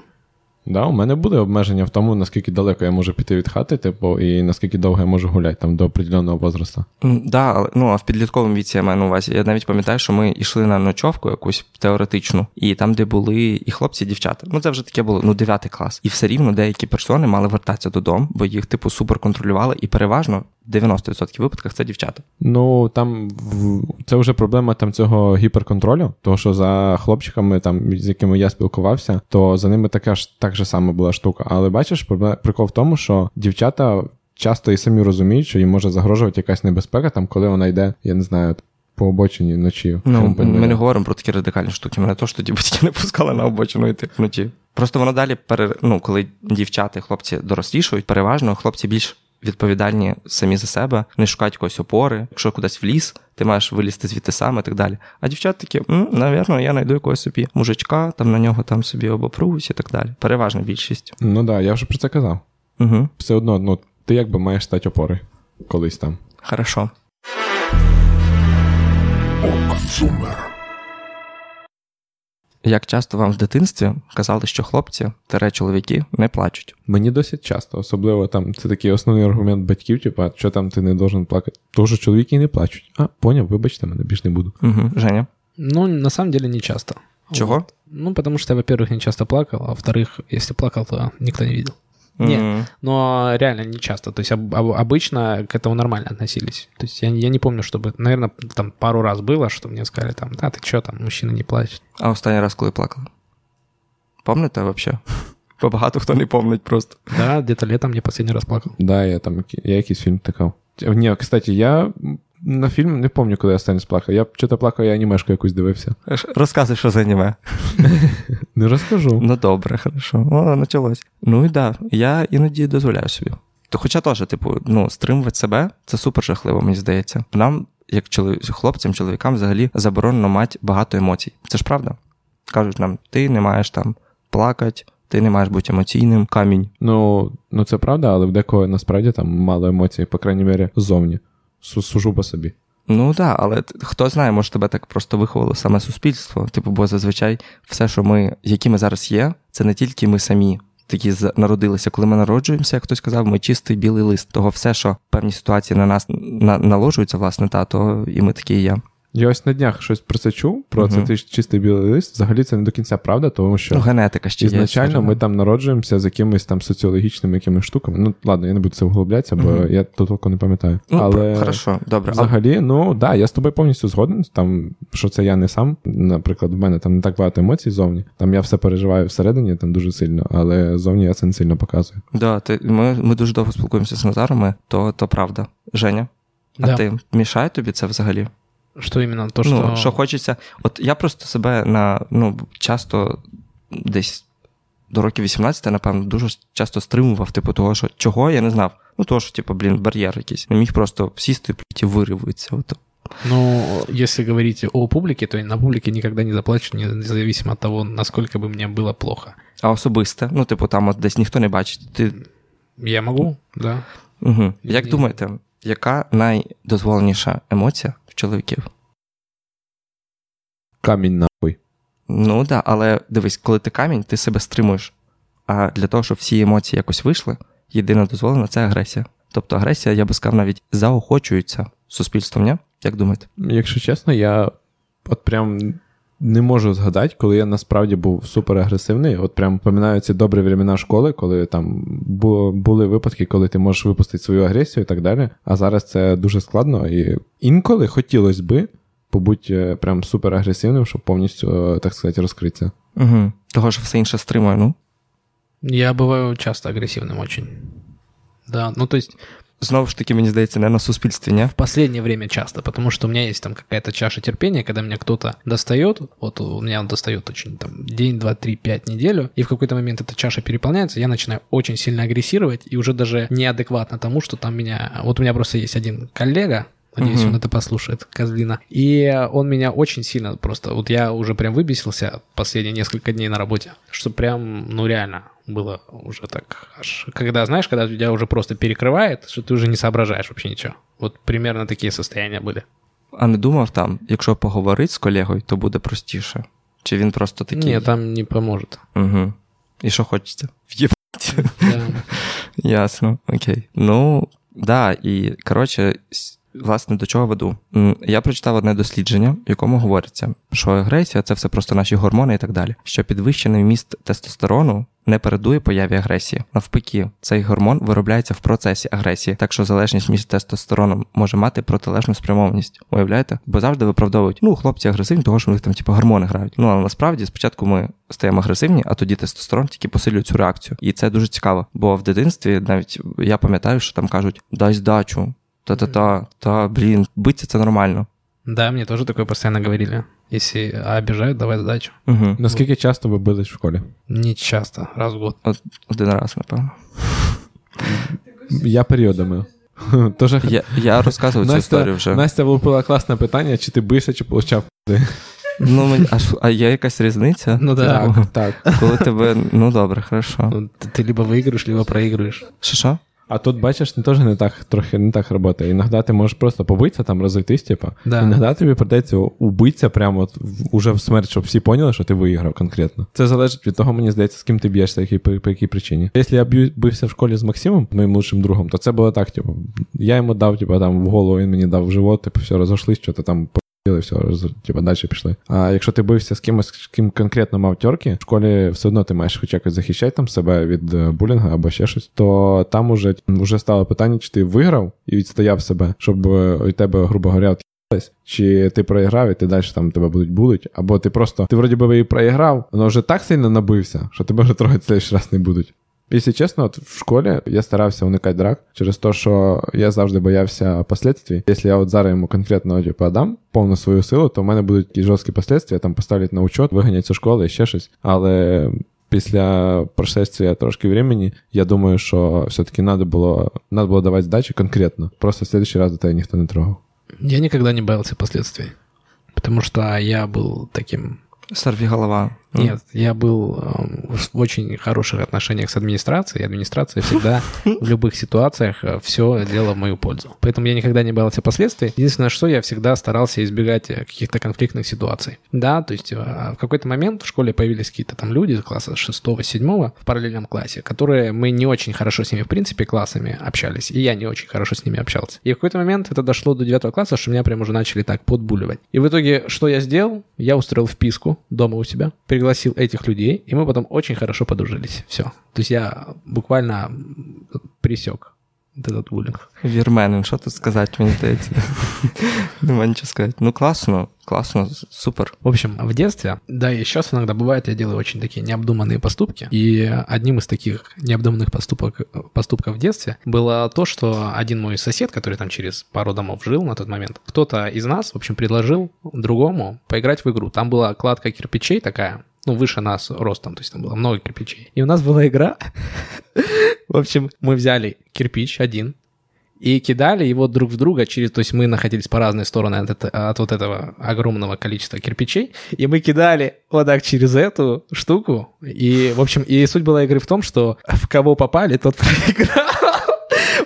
Да, у мене буде обмеження в тому, наскільки далеко я можу піти від хати, типу, і наскільки довго я можу гуляти там до определеного возрасту.
Да, але ну а в підлітковому віці я маю на увазі. Я навіть пам'ятаю, що ми йшли на ночовку якусь теоретичну, і там, де були і хлопці, і дівчата. Ну це вже таке було ну 9 клас. І все рівно деякі персони мали вертатися додому, бо їх типу супер контролювали, і переважно 90% випадках це дівчата.
Ну там це вже проблема там цього гіперконтролю, тому що за хлопчиками, там з якими я спілкувався, то за ними така ж так же сама була штука. Але бачиш, прикол в тому, що дівчата часто і самі розуміють, що їм може загрожувати якась небезпека, там коли вона йде, я не знаю. По обочині вночі.
Ну, ми
не-
не говоримо про такі радикальні штуки. Мене то, що тоді батьки не пускали на обочину йти вночі. Просто воно далі пере... ну, коли дівчата і хлопці дорослішують, переважно хлопці більш відповідальні самі за себе, не шукають якоїсь опори. Якщо кудись в ліс, ти маєш вилізти звідти сам і так далі. А дівчат такі, навірно, я знайду якогось собі мужичка, там на нього там собі обопрусь і так далі. Переважна більшість.
Ну так, да, я вже про це казав.
Угу.
Все одно, ну, ти якби маєш стати опорою колись там.
Хорошо. Як часто вам в дитинстві казали, що хлопці тере чоловіки не плачуть?
Мені досить часто, особливо там це такий основний аргумент батьків, типу, що там ти не должен плакати. Тож чоловіки не плачуть. А, поняв, вибачте, мене більш не буду.
Угу. Женя?
Ну, на самом деле, не часто.
Чего?
Вот. Ну, потому что, во-первых, не часто плакал, а во-вторых, если плакал, то никто не видел. Нет,
М,
но реально не часто. То есть об- об- обычно к этому нормально относились. То есть я, я не помню, чтобы, наверное, там пару раз было, что мне сказали там, да, ты что там, мужчина не плачет.
А останній раз, коли плакали? Помните взагалі? Бо багато хто не помнить просто.
Да, где-то летом я последний раз плакал.
Да, я там я якийсь фільм такав. Ні, кстати, я на фільм не пам'ятаю, коли я останній сплакав. Я що-то плакав, я анімешку якусь дивився.
Розказуй, що за аніме.
Не розкажу.
Ну добре, хорошо. О, почалось. Ну і да, я іноді дозволяю собі. То хоча теж, типу, ну, стримувати себе це супер жахливо, мені здається. Нам, як чоловік, хлопцям, чоловікам, взагалі заборонено мати багато емоцій. Це ж правда. Кажуть нам, ти не маєш там плакати, ти не маєш бути емоційним, камінь.
Ну, ну це правда, але в декого насправді там мало емоцій, по крайній мірі, ззовні. Су- Сужу по собі.
Ну так, але хто знає, може тебе так просто виховало саме суспільство. Типу, бо зазвичай все, що ми, які ми зараз є, це не тільки ми самі. Такі народилися, коли ми народжуємося, як хтось казав, ми чистий білий лист. Того все, що певні ситуації на нас на, наложуються, власне, та, то і ми такі є.
Я ось на днях щось про це чув, про
Мгм.
це ти чистий білий лист. Взагалі це не до кінця правда, тому що
Ну, генетика ще є.
ізначально
скажімо.
ми там народжуємося з якимись там соціологічними якимись штуками. Ну, ладно, я не буду це вглублятися, бо
Мгм.
я то толком не пам'ятаю.
Ну,
Але
хорошо, добре.
Взагалі, ну да, я з тобою повністю згоден. Там, що це я не сам. Наприклад, в мене там не так багато емоцій зовні. Там я все переживаю всередині, там дуже сильно, але зовні я це не сильно показую.
да, ти, ми, ми дуже довго спілкуємося з Назарами, то, то правда. Женя, а
Да.
ти мішає тобі це взагалі?
Что именно? То,
ну, що хочеться. От я просто себе на ну, часто десь до років 18, напевно, дуже часто стримував, типу, того, що чого я не знав. Ну, того, що, типу, блін, бар'єр якийсь. Не міг просто сісти і вириватися. От.
Ну, если говорить о публике, то на публике никогда не заплачу, независимо от того, насколько бы мне было плохо.
А особисте, ну, типу, там от десь ніхто не бачить. Ти...
Я могу, да.
Угу. Як думаєте, яка найдозволеніша емоція чоловіків?
Камінь нахуй.
Ну так, да, але дивись, коли ти камінь, ти себе стримуєш. А для того, щоб всі емоції якось вийшли, єдине дозволено це агресія. Тобто агресія, я би сказав, навіть заохочується суспільством, ні? Як думаєте?
Якщо чесно, я от прям не можу згадати, коли я насправді був супер агресивний. От прям пам'ятаю ці добрі времена школи, коли там були випадки, коли ти можеш випустити свою агресію і так далі. А зараз це дуже складно. І інколи хотілося би побути е, прям супер агресивним, щоб повністю, е, так сказати, розкритися.
Угу. Того, що все інше стримує, ну.
Я бываю часто агрессивным очень. Да, ну то есть
Знову ж таки, мені здається, не на суспільстві, ні?
в последнее время часто, потому что у меня есть там какая-то чаша терпения, когда меня кто-то достает, вот у меня он достает очень там день, два, три, пять, неделю, и в какой-то момент эта чаша переполняется, я начинаю очень сильно агрессировать и уже даже неадекватно тому, что там меня... Вот у меня просто есть один коллега, Надеюсь,
Мгм.
он это послушает, козлина. И он меня очень сильно просто... Вот я уже прям выбесился последние несколько дней на работе, что прям, ну реально, было уже так аж... Когда, знаешь, когда тебя уже просто перекрывает, что ты уже не соображаешь вообще ничего. Вот примерно такие состояния были.
А не думав там, якщо поговорити з колегою, то буде простіше. Чи він просто такий?
Нет, там не поможет.
Угу. І що хочеться? В'єбать.
Да.
Ясно, окей. Ну, да, і коротше, с- власне, до чого веду? М, Я прочитав одне дослідження, в якому говориться, що агресія це все просто наші гормони і так далі. Що підвищений вміст тестостерону не передує появі агресії. Навпаки, цей гормон виробляється в процесі агресії, так що залежність між тестостероном може мати протилежну спрямованість. Уявляєте? Бо завжди виправдовують, ну, хлопці агресивні, тому що в них там типу, гормони грають. Ну, але насправді спочатку ми стаємо агресивні, а тоді тестостерон тільки посилює цю реакцію. І це дуже цікаво. Бо в дитинстві навіть я пам'ятаю, що там кажуть: дай здачу. Та-та-та, та, блін, биться це нормально.
Да, мне тоже такое постоянно говорили. Если обижают, давай сдачу.
Угу.
Наскільки часто ви бились в школі?
Не часто, раз в год.
Один раз, напевно.
Я періодами. Тож,
Я, я розказував цю історію
Настя,
вже.
Настя влупила класне питання, чи ти бився, чи получав.
Ну, мені, а, що- а є якась різниця?
Ну да.
Так, так.
Коли тебе. Ну добре, хорошо.
Ну, Ты, ты либо выигрываешь, либо проигрываешь.
Що що?
А тут, бачиш, не теж не так трохи не так працює. Іноді ти можеш просто побитися, там розійтись, типа.
Да.
Іноді тобі придеться убитися прямо от, в- уже в смерть, щоб всі поняли, що ти виграв конкретно. Це залежить від того, мені здається, з ким ти б'єшся, який, по, по якій причині. Якщо я б'ю, бився в школі з Максимом, моїм лучшим другом, то це було так, типу, я йому дав, типу, там в голову, він мені дав в живот, типу, все, розійшлись, що то там і все, типу, далі пішли. А якщо ти бився з кимось, з ким конкретно мав тьорки, в школі все одно ти маєш хоч якось захищати там себе від е, булінга або ще щось, то там уже, уже стало питання, чи ти виграв і відстояв себе, щоб е, у тебе, грубо говоря, чи ти проіграв, і ти далі там тебе будуть булить, або ти просто ти вроді би і проіграв, але вже так сильно набився, що тебе вже трохи цей раз не будуть. Якщо чесно, от в школі я старався уникати драк через те, що я завжди боявся последствий. Якщо я от зараз йому конкретно типу, дам повну свою силу, то в мене будуть такі жорсткі последствия, там поставлять на учет, виганять зі школи і ще щось. Але після прошествия трошки времени, я думаю, що все-таки треба було, надо було давати здачі конкретно. Просто в следующий раз до тебе ніхто не трогав.
Я никогда не боялся последствий. Потому что я был таким...
Сорві голова.
Нет, я был эм, в очень хороших отношениях с администрацией. Администрация всегда в любых ситуациях все делала в мою пользу. Поэтому я никогда не боялся последствий. Единственное, что я всегда старался избегать э, каких-то конфликтных ситуаций. Да, то есть э, в какой-то момент в школе появились какие-то там люди из класса 6-7 в параллельном классе, которые мы не очень хорошо с ними, в принципе, классами общались. И я не очень хорошо с ними общался. И в какой-то момент это дошло до 9 класса, что меня прям уже начали так подбуливать. И в итоге, что я сделал? Я устроил вписку дома у себя, пригласил этих людей, и мы потом очень хорошо подружились. Все. То есть я буквально присек вот этот буллинг.
Вірменин, що тут сказати, мені здається. Нема нічого сказати. Ну, класно, класно, супер.
В общем, в детстве, да и сейчас иногда бывает, я делаю очень такие необдуманные поступки. И одним из таких необдуманных поступок, поступков в детстве было то, что один мой сосед, который там через пару домов жил на тот момент, кто-то из нас, в общем, предложил другому поиграть в игру. Там была кладка кирпичей такая, ну, выше нас ростом, то есть там было много кирпичей. И у нас была игра. В общем, мы взяли кирпич один, и кидали его друг в друга через... То есть мы находились по разные стороны от, это- от вот этого огромного количества кирпичей, и мы кидали вот так через эту штуку. И, в общем, и суть была игры в том, что в кого попали, тот проиграл.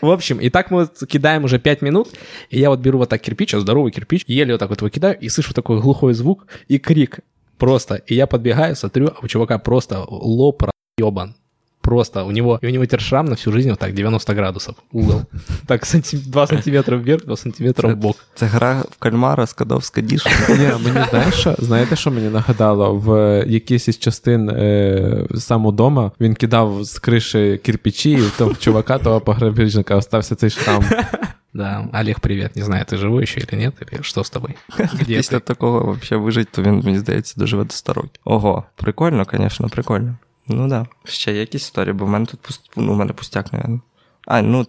В общем, и так мы вот кидаем уже 5 минут, и я вот беру вот так кирпич, а здоровый кирпич, еле вот так вот его кидаю, и слышу такой глухой звук и крик просто. И я подбегаю, смотрю, а у чувака просто лоб разъебан. Просто у него, и у него теперь шрам на всю жизнь вот так 90 градусов угол. Так 2 сантиметра вверх, 2 сантиметра в бок.
Це гра в кальмара Скадовська діша.
Ні, мені знаєш, що? знаєте, що мені нагадало? В якійсь із частин е, сам удома він кидав з криші кирпичі, і в того чувака, того пограбіжника, остався цей шрам.
Да, Олег, привет. Не знаю, ты живой еще или нет, или что с тобой? Где
Після
ты?
такого взагалі вижить, то він, мені здається, доживе до 100 років. Ого, прикольно, звісно, прикольно. Ну да. Ще є якісь історії, бо в мене тут пуст... ну, у мене пустяк, напевно. А, ну,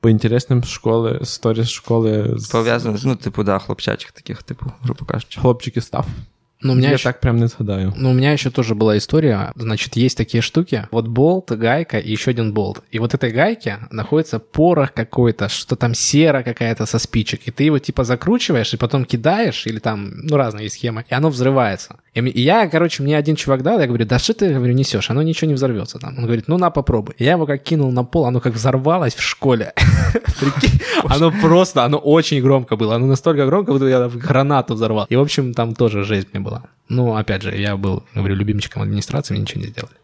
По інтересним школи, сторіс школи з
пов'язано, ну, типу, да, хлопчачих таких, типу, грубо кажучи.
хлопчики став.
Ну, у меня
Я
еще...
так прям не згадаю.
Ну, у меня еще тоже была история. Значит, есть такие штуки. Вот болт, гайка и еще один болт. И вот этой гайке находится порох какой-то, что там сера какая-то со спичек. И ты его типа закручиваешь и потом кидаешь, или там, ну, разные схемы, и оно взрывается. И я, короче, мне один чувак дал, я говорю, да что ты, говорю, несешь, оно ничего не взорвется там. Он говорит, ну на, попробуй. Я его как кинул на пол, оно как взорвалось в школе. Оно просто, оно очень громко было. Оно настолько громко, будто я гранату взорвал. И, в общем, там тоже жесть мне была. Ну, опять же, я был, говорю, любимчиком администрации, мне ничего не сделали.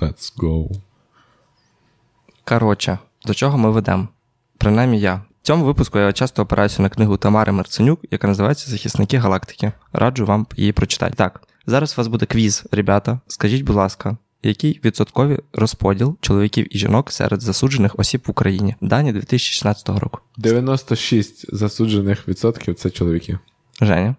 Let's go.
Коротше, до чого ми ведемо? Принаймні я. В цьому випуску я часто опираюся на книгу Тамари Марценюк, яка називається Захисники галактики. Раджу вам її прочитати. Так, зараз у вас буде квіз, ребята. Скажіть, будь ласка, який відсотковий розподіл чоловіків і жінок серед засуджених осіб в Україні? Дані 2016 року.
96 засуджених відсотків це чоловіки.
Женя.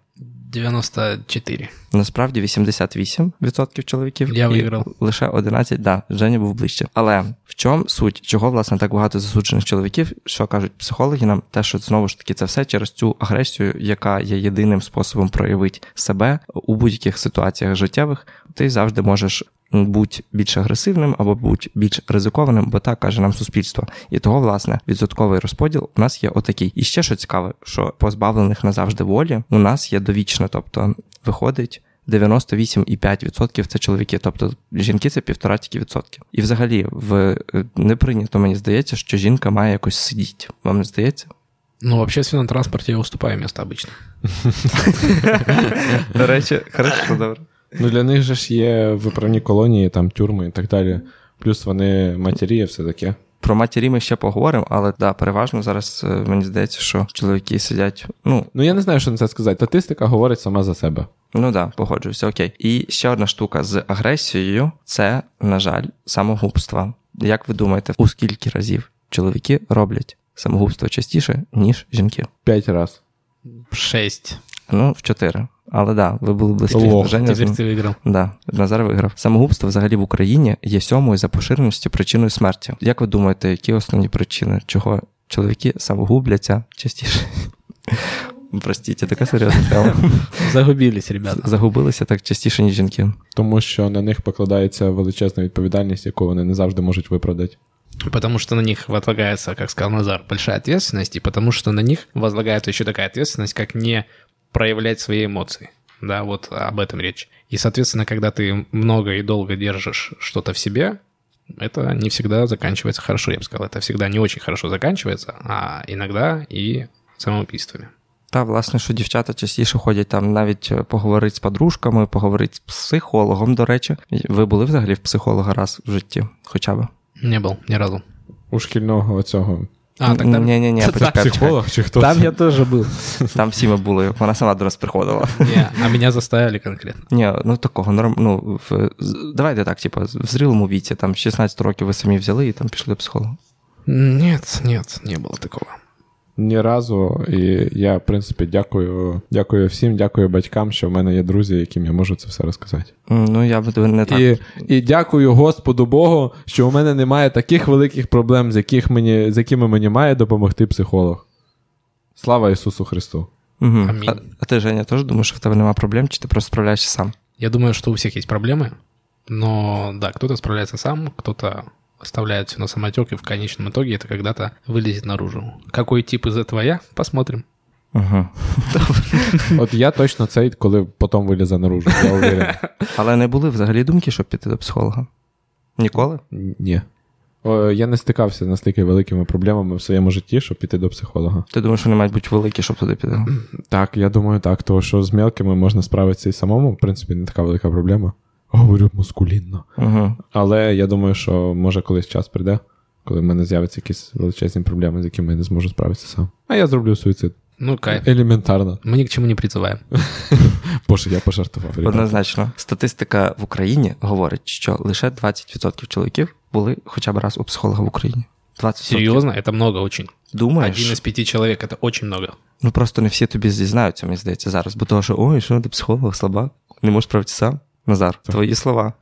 94.
Насправді 88% чоловіків.
Я
і
виграв.
Лише 11, да, Женя був ближче. Але в чому суть, чого власне так багато засуджених чоловіків, що кажуть психологи нам, те, що знову ж таки це все через цю агресію, яка є єдиним способом проявити себе у будь-яких ситуаціях життєвих. Ти завжди можеш будь більш агресивним або будь більш ризикованим, бо так каже нам суспільство. І того, власне, відсотковий розподіл у нас є отакий. І ще що цікаве, що позбавлених назавжди волі у нас є довічно, тобто виходить. 98,5% це чоловіки, тобто жінки це півтора тільки відсотки. І взагалі в не прийнято, мені здається, що жінка має якось сидіти. Вам не здається?
Ну, в общественном транспорте я уступаю место обычно.
До речі, хорошо, добре.
Ну для них же ж є виправні колонії, там тюрми і так далі. Плюс вони матері, все таке.
Про матері ми ще поговоримо, але да, переважно зараз е, мені здається, що чоловіки сидять. Ну
Ну я не знаю, що на це сказати. Статистика говорить сама за себе.
ну да, погоджуюся, окей. І ще одна штука з агресією це, на жаль, самогубство. Як ви думаєте, у скільки разів чоловіки роблять самогубство частіше, ніж жінки?
П'ять раз.
Шесть.
Ну, в чотири. Але да, ви були близькі.
Лох.
Женя з-
Теперь ты.
Да, Назар виграв. Самогубство взагалі в Україні є сьомою за поширеністю причиною смерті. Як ви думаєте, які основні причини, чого чоловіки самогубляться частіше? Простіть, така серйозна тема.
Загубились, ребята.
Загубилися так частіше, ніж жінки.
Тому що на них покладається величезна відповідальність, яку вони не завжди можуть виправдати.
Потому что на них возлагается, как сказал Назар, большая ответственность, и потому что на них возлагается еще такая ответственность, как не проявлять свои эмоции. Да, вот об этом речь. И, соответственно, когда ты много и долго держишь что-то в себе, это не всегда заканчивается хорошо, я бы сказал. Это всегда не очень хорошо заканчивается, а иногда и самоубийствами.
Та, власне, що дівчата частіше ходять там навіть е, поговорити з подружками, поговорити з психологом, до речі. Ви були взагалі в психолога раз в житті, хоча б?
Не был ни разу.
У шкільного цього
А, тогда...
Ні, ні, ні,
Та-
почекай, почекай.
психолог чи хто
Там
це?
я тоже был.
Там всі ми були, вона сама до нас приходила.
Не, а меня заставили конкретно.
Ні, ну такого норм. Ну, в... з- давайте так, типу, в зрілому віці, там 16 років ви самі взяли і там пішли до психолога.
Нет, нет, не было такого.
Ні разу. І я, в принципі, дякую, дякую всім, дякую батькам, що в мене є друзі, яким я можу це все розказати.
Ну, я б не так.
І, і дякую Господу Богу, що у мене немає таких великих проблем, з, яких мені, з якими мені має допомогти психолог. Слава Ісусу Христу!
Угу.
Амінь.
А, а ти, Женя, теж думаєш, що в тебе немає проблем, чи ти просто справляєшся сам?
Я думаю, что у всех есть проблемы, но да, кто-то справляется сам, кто-то оставляет все на самотек, и в конечном итоге это когда-то вылезет наружу. Какой тип из этого я? Посмотрим.
Угу.
От я точно цей, коли потім вилізе наружу. Я уверен.
Але не були взагалі думки, щоб піти до психолога? Ніколи?
Ні. О, я не стикався з настільки великими проблемами в своєму житті, щоб піти до психолога.
Ти думаєш, що вони мають бути великі, щоб туди піти?
Так, я думаю, так. Тому що з мелкими можна справитися і самому, в принципі, не така велика проблема. Говорю мускулінно.
Угу.
Але я думаю, що може колись час прийде, коли в мене з'являться якісь величезні проблеми, з якими я не зможу справитися сам. А я зроблю суїцид.
Ну, кайф.
Елементарно.
Мы ни к чему не призываем.
Боже, я пожартував. ребята.
Однозначно. Статистика в Україні говорить, що лише 20% чоловіків були хоча б раз у психолога в Україні. 20%.
Серьезно, это много очень.
Думаєш?
Один из пяти человек это очень много.
Ну просто не всі тобі зізнаються, мені здається, зараз. Бо того, що ой, що ти психолог, слабак, не можеш справитися сам. Назар,
Так.
твої слова.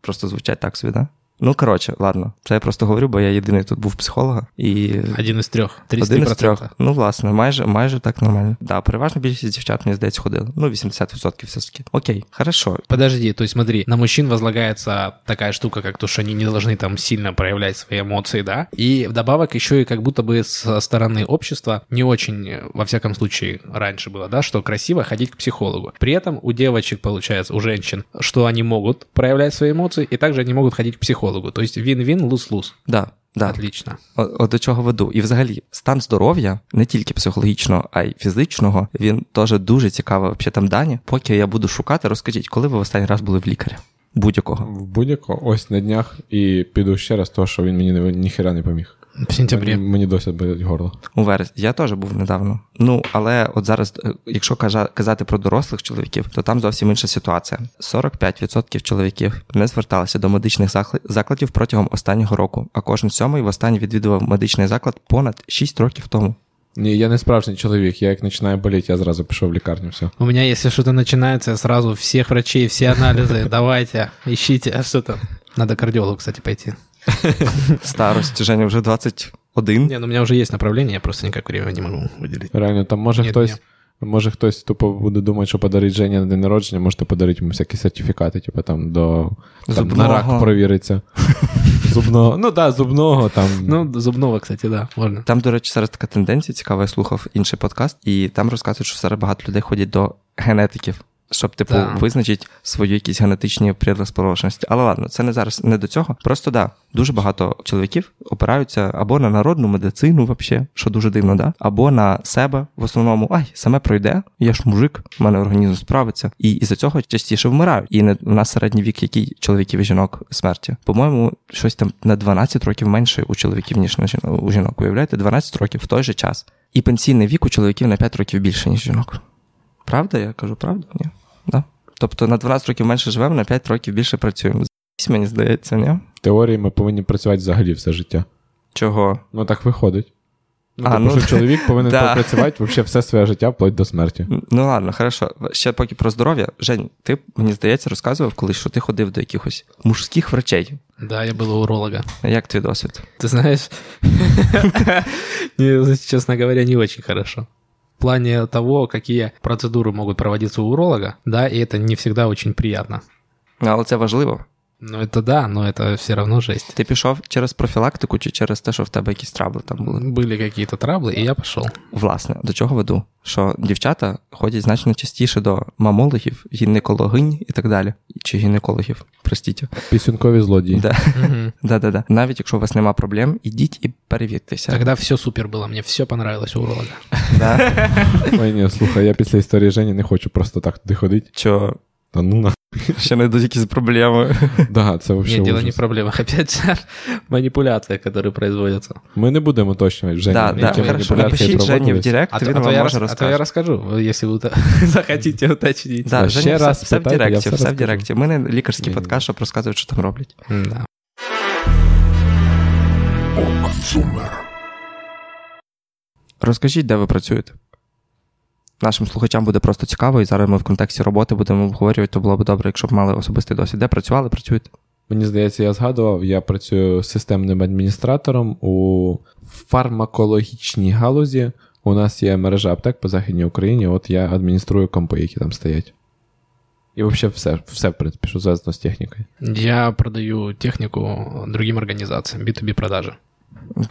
Просто звучать так собі, да? Ну, коротше, ладно. Це я просто говорю, бо я єдиний тут був психолога. І
Один из трех. 33%.
один із трьох. Ну, власне, майже, майже так нормально. Да, переважно більшість дівчат, мені здається, ходили. Ну, 80% все ж таки. Окей, хорошо.
Подожди, то есть смотри, на мужчин возлагается такая штука, как то, что они не должны там сильно проявлять свои эмоции, да, и вдобавок еще и как будто бы со стороны общества не очень, э, во всяком случае, раньше было, да, что красиво ходить к психологу. При этом у девочек, получается, у женщин, что они могут проявлять свои эмоции, и также они могут ходить к психологу. То есть він-він лус-лус.
Да, да.
Отлично.
О- От до чого веду. І взагалі, стан здоров'я не тільки психологічного, а й фізичного, він теж дуже цікавий. вообще там дані. Поки я буду шукати, розкажіть, коли ви в останній раз були в лікаря? Будь-якого.
В будь-якого ось на днях і піду ще раз, того, що він мені ні- ніхера не поміг.
В сентябре.
Мені, мені досі болить горло.
У вересні. Я теж був недавно. Ну, але от зараз, е, якщо казати про дорослих чоловіків, то там зовсім інша ситуація. 45% чоловіків не зверталися до медичних закладів протягом останнього року, а кожен сьомий востаннє відвідував медичний заклад понад 6 років тому.
Ні, я не справжній чоловік. Я як починаю боліти, я зразу пішов в лікарню. Все.
У меня, если что-то начинается, я сразу всех врачей, все анализы, давайте, ищите, а что там? Надо кардиологу, кстати, пойти.
Старость, Женя, вже 21.
Не, ну у меня уже есть направление, я просто никак время не могу выделить.
Реально, там може хтось. Може хтось тупо буде думати, що подарить Жені на день народження, можете подарити йому всякі сертифікати, типу там до там, на рак провіриться. Зубного. Ну так, да, зубного там.
Ну, зубного, кстати, да, можно.
Там, до речі, зараз така тенденція цікава, я слухав інший подкаст, і там розказують, що зараз багато людей ходять до генетиків, щоб, типу,
Так.
визначити свої якісь генетичні предрозположеності. Але ладно, це не зараз не до цього. Просто да, дуже багато чоловіків опираються або на народну медицину, вообще, що дуже дивно, да, або на себе в основному, ай, саме пройде, я ж мужик, в мене організм справиться. І із-за цього частіше вмирають. І не у нас середній вік, який чоловіків і жінок смерті. По-моєму, щось там на 12 років менше у чоловіків, ніж на жін- у жінок. Уявляєте, 12 років в той же час. І пенсійний вік у чоловіків на 5 років більше, ніж жінок. Правда? Я кажу, правда? Ні. Да. Тобто на 12 років менше живемо, на 5 років більше працюємо. Мені здається, ні?
В теорії ми повинні працювати взагалі все життя.
Чого?
Ну так виходить. Ну,
А,
типу,
ну,
що чоловік повинен
да.
попрацювати взагалі все своє життя вплоть до смерті.
Ну ладно, хорошо. Ще поки про здоров'я. Жень, ти, мені здається, розказував колись, що ти ходив до якихось мужських врачей.
Да, я был у уролога.
Як твій досвід?
Ты знаешь, не, честно говоря, не очень хорошо. Плане того, какие процедуры могут проводиться у уролога, да, и это не всегда очень приятно.
Ну, Але це важливо.
Ну, это да, но это все равно жесть.
Ти пішов через профілактику чи через те, що в тебе якісь трабли там були?
Были какие-то траблы, и я пошел.
Власне, до чого веду? Що дівчата ходять значно частіше до мамологів, гінекологинь і так далі. Чи гінекологів, простіть.
Пісюнкові злодії.
Да.
Мгм.
Да-да-да. Навіть якщо у вас нема проблем, ідіть і перевіртеся.
Тогда все супер было, мне все понравилось у уролога.
Да.
Ой, ні, слухай, я після історії Жені не хочу просто так туди ходити.
Що
Та ну на.
ще не якісь проблеми.
Да, це взагалі.
Нет, дело не в проблемах, опять же, манипуляция, которые производятся.
Ми не будемо уточнювати Жені.
Да, да, хорошо. Напишіть Жені в. Директ,
А,
він
а
вам може
рас- а то я
розкаже.
расскажу, если вы ута- захотите уточнить.
Да,
ще раз
все в Директі,
все
все в
розкажу.
Директі. Ми не лікарський подкаст, щоб розказувати, що там роблять.
Да.
Розкажіть, де ви працюєте. Нашим слухачам буде просто цікаво, і зараз ми в контексті роботи будемо обговорювати, то було б добре, якщо б мали особистий досвід. Де працювали, працюєте?
Мені здається, я згадував, я працюю системним адміністратором у фармакологічній галузі. У нас є мережа аптек по Західній Україні, от я адмініструю компи, які там стоять. І взагалі все, все, в принципі, що зв'язано з технікою.
Я продаю технику другим организациям, B2B продажи.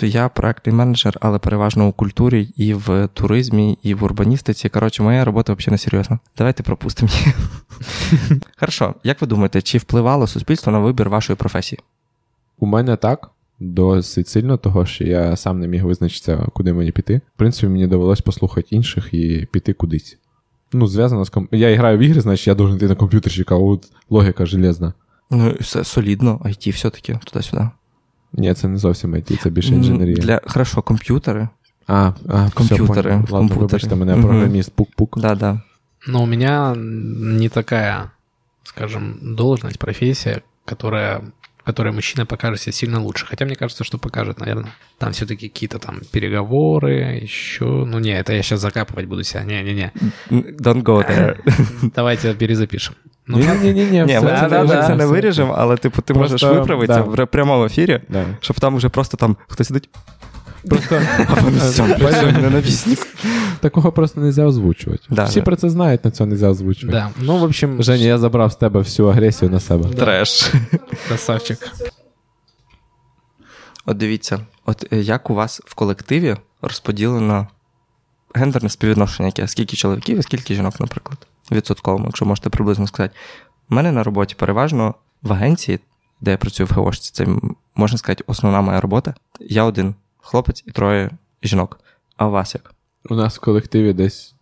Я проектний менеджер, але переважно у культурі, і в туризмі, і в урбаністиці. Коротше, моя робота взагалі не серйозна. Давайте пропустимо її. Хорошо, як ви думаєте, чи впливало суспільство на вибір вашої професії?
У мене так, досить сильно, того що я сам не міг визначитися, куди мені піти. В принципі, мені довелось послухати інших і піти кудись. Ну, зв'язано з комп... Я граю в ігри, значить я должен йти на комп'ютерщика, а от логіка железна.
Ну, все солідно, IT все-таки туди-сюди.
Ні, це не зовсім IT, це більше інженерія.
Для хорошо, комп'ютери.
А, а
Комп'ютери,
Все, понял. Ладно,
комп'ютери.
вибачте мене,
Мгм.
програміст, пук-пук.
Да, да.
Но у меня не такая, скажем, должность, профессия, которая в которой мужчина покажет себя сильно лучше. Хотя мне кажется, что покажет, наверное. Там все-таки какие-то там переговоры, еще... Ну не, это я сейчас закапывать буду себя. Не-не-не.
Don't go there.
Давайте перезапишем. Ну,
Ні-ні-ні,
Ні, ми
Да,
це,
да,
ми
да.
це не виріжемо, але типу ти
Просто,
можеш виправитися
да.
в прямому ефірі,
Да.
щоб там уже просто там хтось сидить.
Просто
Все, ненавісник.
такого просто не можна озвучувати.
Да,
Всі
да.
про це знають, на це не можна озвучувати.
да. Ну, в общем,
Женя, я забрав з тебе всю агресію на себе.
Треш.
красавчик.
От дивіться, от е, як у вас в колективі розподілено гендерне співвідношення, яке скільки чоловіків і скільки жінок, наприклад, відсотково, якщо можете приблизно сказати. У мене на роботі переважно в агенції, де я працюю в ГОшці, це можна сказати, основна моя робота. Я один хлопець і троє жінок. А у вас як?
У нас в колективі десь,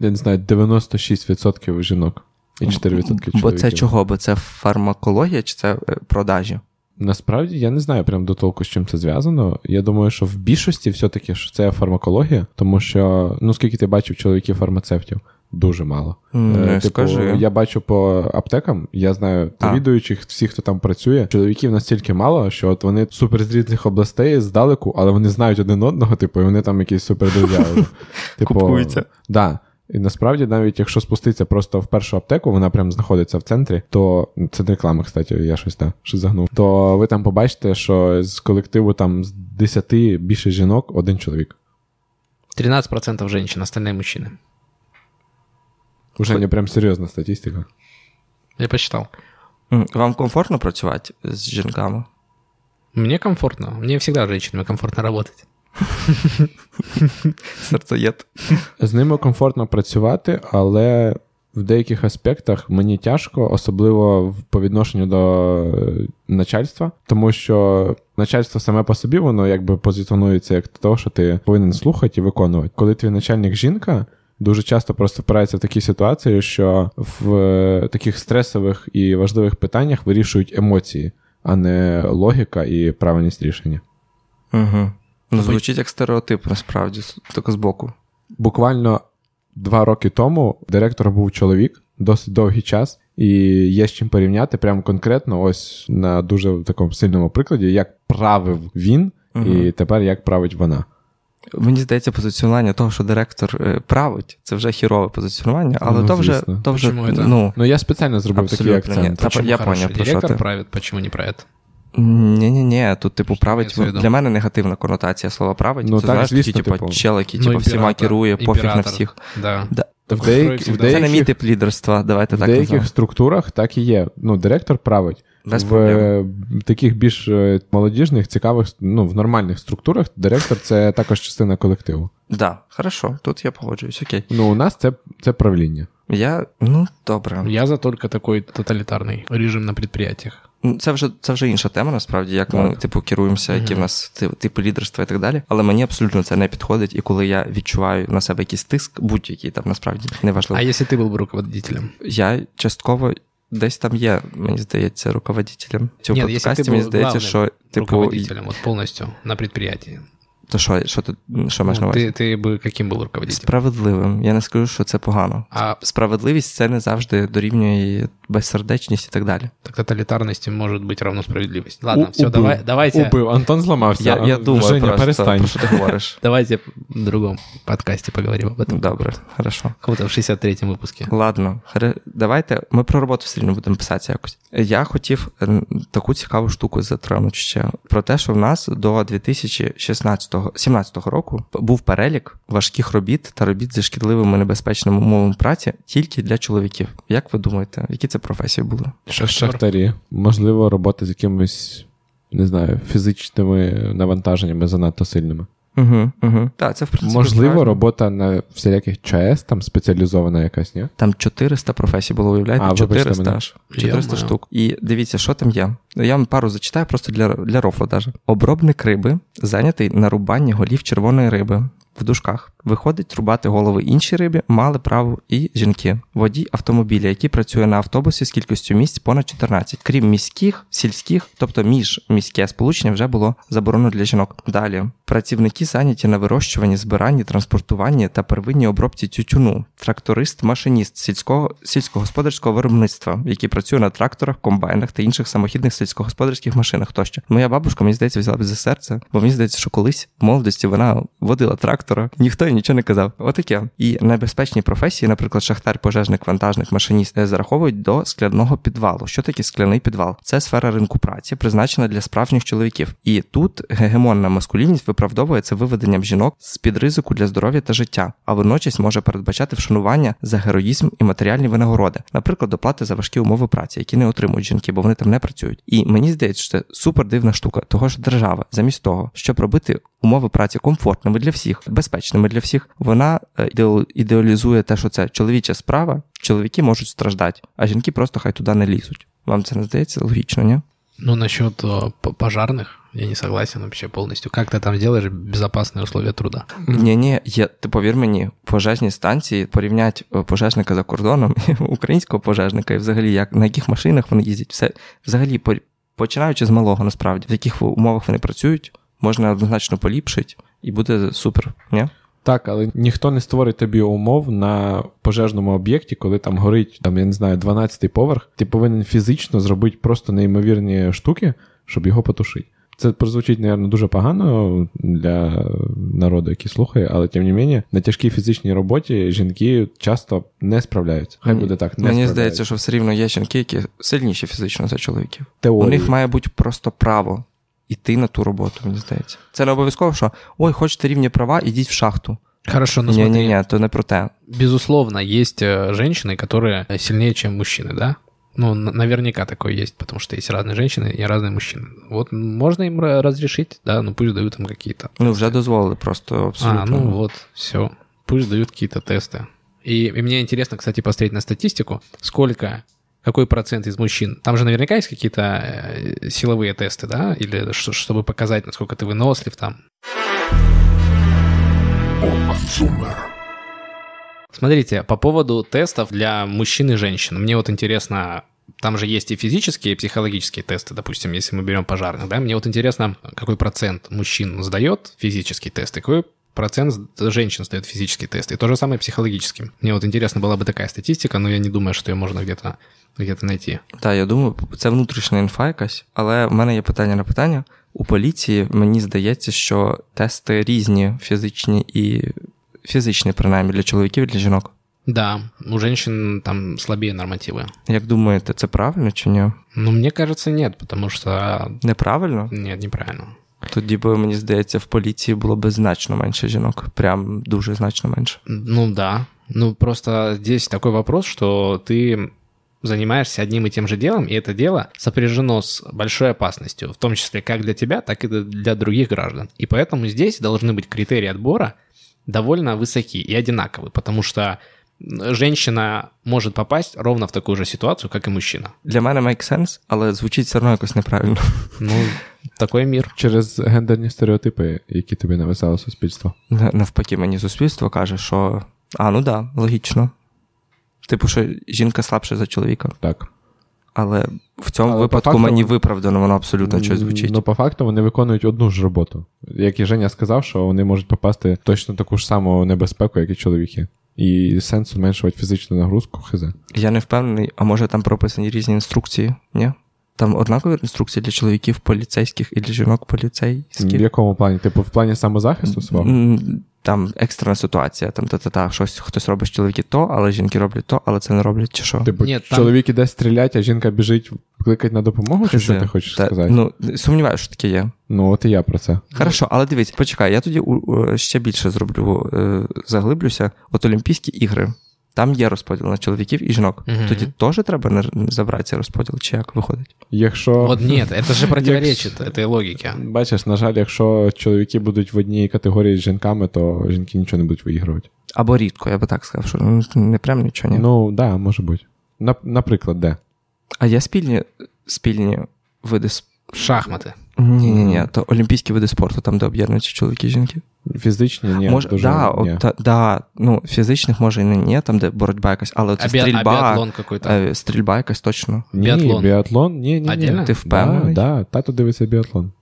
я не знаю, 96% жінок і 4% чоловіків.
Бо це чого? Бо це фармакологія чи це е, продажі?
Насправді я не знаю прям до толку, з чим це зв'язано. Я думаю, що в більшості все-таки що це фармакологія, тому що, ну скільки ти бачив чоловіків фармацевтів? Дуже мало. Е,
не скажи.
Я бачу по аптекам, я знаю завідуючих, всіх, хто там працює. Чоловіків настільки мало, що от вони супер з різних областей здалеку, але вони знають один одного, типу, і вони там якісь супер. Типу,
Купуються.
Да. І насправді, навіть якщо спуститися просто в першу аптеку, вона прям знаходиться в центрі, то це не реклама, кстати, я щось да, щось загнув. То ви там побачите, що з колективу там з 10 більше жінок, один чоловік.
13% женщин, остальные мужчины.
Уже не прям серйозна статистика.
Я посчитал.
М, Вам комфортно працювати з жінками?
Мне комфортно. Мне всегда с женщинами комфортно работать.
Серцеєд.
З ними комфортно працювати, але в деяких аспектах мені тяжко, особливо в- по відношенню до е, начальства, тому що начальство саме по собі воно якби позиціонується як того, що ти повинен слухати і виконувати. Коли твій начальник жінка. Дуже часто просто впирається в такі ситуації, що в е, таких стресових і важливих питаннях вирішують емоції, а не логіка і правильність рішення.
Угу. Ну, звучить як стереотип, насправді, тільки збоку.
Буквально два роки тому директором був чоловік, досить довгий час, і є з чим порівняти прямо конкретно, ось на дуже такому сильному прикладі, як правив він, і тепер як править вона.
Мені здається, позиціонування того, що директор е, править, це вже хірове позиціонування, але
Ну,
то вже, то вже ну,
Ну я спеціально зробив такий
ні.
акцент.
Та я поняв, про що
директор
ти.
правит, почему не правит?
Ні-ні-ні, тут, типу, править.
Мається.
Для мене негативна конотація слова править.
Ну,
це
так,
знаєш,
звісно,
такі, типу,
типу.
Ну,
типу, всіма керує, пофіг на всіх.
Да.
Да.
В,
Такой
деяк- в
всегда.
Це не мій тип лідерства, давайте
в
так
деяких
називаємо.
структурах так і є. Ну, директор править.
Без
в
проблем.
е, таких більш е, молодіжних, цікавих, ну, в нормальних структурах директор це також частина колективу.
Да, хорошо, тут я погоджуюсь, окей.
Ну, у нас це, це правління.
Я, ну, добре.
Я за только такой тоталитарный режим на предприятиях.
Ну, Це вже це вже інша тема, насправді, як ми
Так.
типу керуємося, які в нас ти- типи лідерства і так далі. Але мені абсолютно це не підходить. І коли я відчуваю на себе якийсь тиск, будь-який там насправді неважливо.
А если ты был бы руководителем?
Я частково десь там є, мені здається, руководителем. Цього
Ні, якщо
подкасті мені здається, що типу,
руководителем, от полностью на предприятии.
то що, що ти що маєш на
Ну,
увазі?
ты, ты бы каким был руководителем?
Справедливим. Я не скажу, що це погано.
А
Справедливість це не завжди дорівнює і безсердечність і так далі.
так тоталитарности может быть равно справедливость. Ладно,
У-
все,
убив.
давай, давайте,
Убив. Антон зламався.
Я, я думаю,
Женя,
просто,
перестань.
про що ти говориш.
давайте в другом подкасте поговорим об этом.
Добре, хорошо.
Кого-то в 63-м выпуске.
Ладно, хре- давайте. Ми про роботу все рівно будемо писати якось. Я хотів е, таку цікаву штуку затронути ще про те, що в нас до 2016-17 року був перелік важких робіт та робіт зі шкідливими небезпечними умовами праці тільки для чоловіків. Як ви думаєте, які це професії були?
Шахтарі. Можливо, робота з якимись, не знаю, фізичними навантаженнями занадто сильними.
Угу, угу. Так, це в принципі.
Можливо,
правильно.
робота на всіляких ЧАЕС, там спеціалізована якась, ні?
Там 400 професій було, уявляєте?
А,
400 аж. 400
Йо-моє.
штук. І дивіться, що там є. Я вам пару зачитаю просто для, для рофла даже. Обробник риби зайнятий на рубанні голів червоної риби. В дужках виходить рубати голови іншій рибі, мали право і жінки. Водій автомобіля, який працює на автобусі з кількістю місць понад 14. Крім міських, сільських, тобто міжміське сполучення вже було заборонено для жінок. Далі працівники зайняті на вирощуванні, збиранні, транспортуванні та первинній обробці тютюну, тракторист, машиніст сільського сільськогосподарського виробництва, який працює на тракторах, комбайнах та інших самохідних сільськогосподарських машинах тощо. Моя бабушка, мені здається, взяла б за серце, бо мені здається, що колись в молодості вона водила трактора, ніхто їй нічого не казав. Отаке. І небезпечні професії, наприклад, шахтар, пожежник, вантажник, машиніст, е, зараховують до скляного підвалу. Що таке скляний підвал? Це сфера ринку праці, призначена для справжніх чоловіків. І тут гегемонна маскулінність виправдовується виведенням жінок з під ризику для здоров'я та життя, а водночас може передбачати вшанування за героїзм і матеріальні винагороди, наприклад, доплати за важкі умови праці, які не отримують жінки, бо вони там не працюють. І мені здається, що це супер дивна штука, того що держава, замість того, щоб робити умови праці комфортними для всіх, безпечними для всіх, вона е, ідеал- ідеалізує те, що це чоловіча справа, чоловіки можуть страждати, а жінки просто хай туди не лізуть. Вам це не здається логічно, ні?
Ну, насчет э, п- пожарных, я не согласен вообще полностью. Как ты там делаешь безопасные условия труда?
Ні, ні, є, ти повір мені, пожежні станції порівнять е, пожежника за кордоном, і українського пожежника, і взагалі як на яких машинах вони їздять, все взагалі по- починаючи з малого, насправді, в яких умовах вони працюють, можна однозначно поліпшити, і буде супер. Ні?
Так, але ніхто не створить тобі умов на пожежному об'єкті, коли там горить, там, я не знаю, 12-й поверх. Ти повинен фізично зробити просто неймовірні штуки, щоб його потушити. Це прозвучить, мабуть, дуже погано для народу, який слухає, але тим не менше, на тяжкій фізичній роботі жінки часто не справляються. Хай буде так, не
Мені здається, що все рівно є жінки, які сильніші фізично за чоловіків.
Теорії.
У них має бути просто право йти на ту роботу, мені здається. Це не обов'язково, що ой, хочете рівні права, ідіть в шахту.
Хорошо, ну
Ні,
смотри.
ні, ні, то не про те.
Безусловно, есть э, женщины, которые сильнее, чем мужчины, да? Ну, н- наверняка такое есть, потому что есть разные женщины и разные мужчины. Вот можно им ра- разрешить, да, ну пусть дают там какие-то.
Ну, вже дозволили просто абсолютно.
А, ну вот, все. Пусть дают какие-то тесты. И, и мне интересно, кстати, посмотреть на статистику, сколько, какой процент из мужчин. Там же наверняка есть какие-то э, силовые тесты, да, или чтобы показать, насколько ты вынослив там. Смотрите, по поводу тестов для мужчин и женщин. Мне вот интересно, там же есть и физические, и психологические тесты, допустим, если мы берем пожарных, да, мне вот интересно, какой процент мужчин сдает физический тест, и какой процент женщин сдает физический тест, и то же самое психологическим. Мне вот интересно была бы такая статистика, но я не думаю, что ее можно где-то где найти.
Так, я думаю, це внутрішня інфа якась, але в мене є питання на питання. У поліції мені здається, що тести різні фізичні і фізичні, принаймні, для чоловіків і для жінок.
Да, у женщин там слабее нормативы.
Як думаєте, це правильно чи ні?
Но мне кажется, нет, потому что...
Неправильно?
Нет, неправильно.
Тоді би, мені здається, в поліції було б значно менше жінок. Прям дуже значно менше.
Ну да. Ну просто здесь такой вопрос, что ты занимаешься одним и тем же делом, и это дело сопряжено с большой опасностью, в том числе как для тебя, так и для других граждан. И поэтому здесь должны быть критерии отбора довольно высоки и одинаковые, потому что женщина может попасть ровно в такую же ситуацию, как и мужчина.
Для мене make sense, але звучить все одно якось неправильно.
Ну, такой мир.
Через гендерні стереотипи, які тобі нависало суспільство.
Навпаки, мені суспільство каже, що а, ну да, логічно. Типу, що жінка слабша за чоловіка.
Так.
Але в цьому
Але
випадку
факту-
мені виправдано, воно абсолютно щось звучить.
Ну, по факту, вони виконують одну ж роботу. Як і Женя сказав, що вони можуть попасти точно таку ж саму небезпеку, як і чоловіки. І сенс зменшувати фізичну нагрузку, хз.
Я не впевнений, а може там прописані різні інструкції? Ні? Там однакові інструкції для чоловіків поліцейських і для жінок поліцейських.
В якому плані? Типу, в плані самозахисту свого?
Там екстрена ситуація, там та-та-та, щось хтось робить чоловіки то, але жінки роблять то, але це не роблять чи що?
Типу,
Ні, там-
чоловік іде стрілять, а жінка біжить кликать на допомогу, чи що ти хочеш
Та-
сказати?
Ну, сумніваюся, що таке є.
Ну, от і я про це.
Хорошо, але дивіться, почекай, я тоді у- у- ще більше зроблю, е, заглиблюся. От Олімпійські ігри. Там є розподіл на чоловіків і жінок.
Мгм.
Тоді теж треба не забрати цей розподіл, чи як виходить?
Якщо.
Вот нет, это же противоречит этой логике.
Бачиш, на жаль, якщо чоловіки будуть в одній категорії з жінками, то жінки нічого не будуть виігрувати.
Або рідко, я би так сказав, що ну, не прям нічого ні.
Ну, так, да, може бути. На, наприклад, де?
А є спільні, спільні види спорту? Ні, ні, ні, то олімпійські види спорту, там, де об'єднуються чоловіки і жінки.
Фізичні, ні.
може,
дуже,
да,
ні.
та, да, ну, фізичних може і не ні, там, де боротьба якась, але це
А, а
стрільба,
биатлон какой-то.
е, стрільба якась точно.
Ні,
біатлон.
біатлон, ні, ні, ні.
Ти впевнений?
Да, да, тато дивиться біатлон.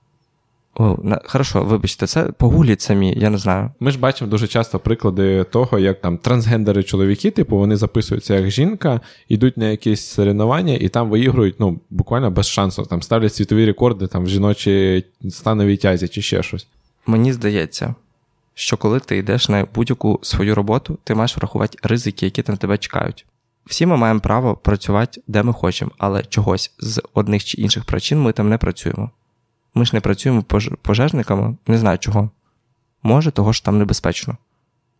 О, на, хорошо, вибачте, це погугліть самі, я не знаю.
Ми ж бачимо дуже часто приклади того, як там трансгендери чоловіки, типу, вони записуються як жінка, йдуть на якісь соревнування і там виігрують, ну, буквально без шансу. Там ставлять світові рекорди там в жіночій становій тязі чи ще щось.
Мені здається, що коли ти йдеш на будь-яку свою роботу, ти маєш врахувати ризики, які там тебе чекають. Всі ми маємо право працювати де ми хочемо, але чогось з одних чи інших причин ми там не працюємо. Ми ж не працюємо пож- пожежниками, не знаю чого. Може, того ж там небезпечно.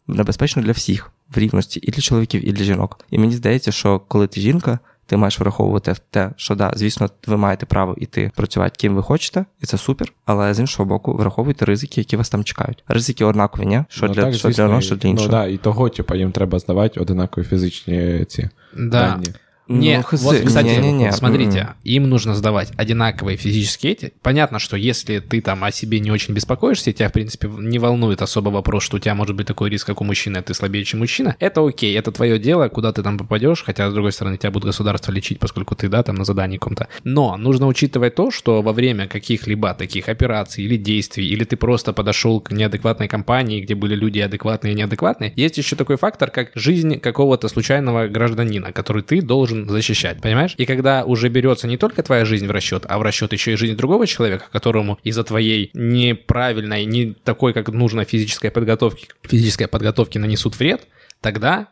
Небезпечно для всіх в рівності і для чоловіків, і для жінок. І мені здається, що коли ти жінка, ти маєш враховувати те, що да, звісно, ви маєте право йти працювати ким ви хочете, і це супер. Але з іншого боку, враховуйте ризики, які вас там чекають. Ризики однакові, ні? Що
Ну,
для,
так,
що
звісно,
для одного, що для іншого.
Ну, да, і того, типу, їм треба здавати одинакові фізичні ці
Да.
дані.
Не,
Ну,
вот, кстати,
не-не-не.
смотрите,
М-м.
им нужно сдавать одинаковые физические эти. Понятно, что если ты там о себе не очень беспокоишься, тебя, в принципе, не волнует особо вопрос, что у тебя может быть такой риск, как у мужчины, а ты слабее, чем мужчина, это окей, это твое дело, куда ты там попадешь, хотя, с другой стороны, тебя будет государство лечить, поскольку ты, да, там на задании каком-то. Но нужно учитывать то, что во время каких-либо таких операций или действий, или ты просто подошел к неадекватной компании, где были люди адекватные и неадекватные, есть еще такой фактор, как жизнь какого-то случайного гражданина, который ты должен защищать, понимаешь? И когда уже берется не только твоя жизнь в расчет, а в расчет еще и жизнь другого человека, которому из-за твоей неправильной, не такой, как нужно физической подготовки, физической подготовки нанесут вред, тогда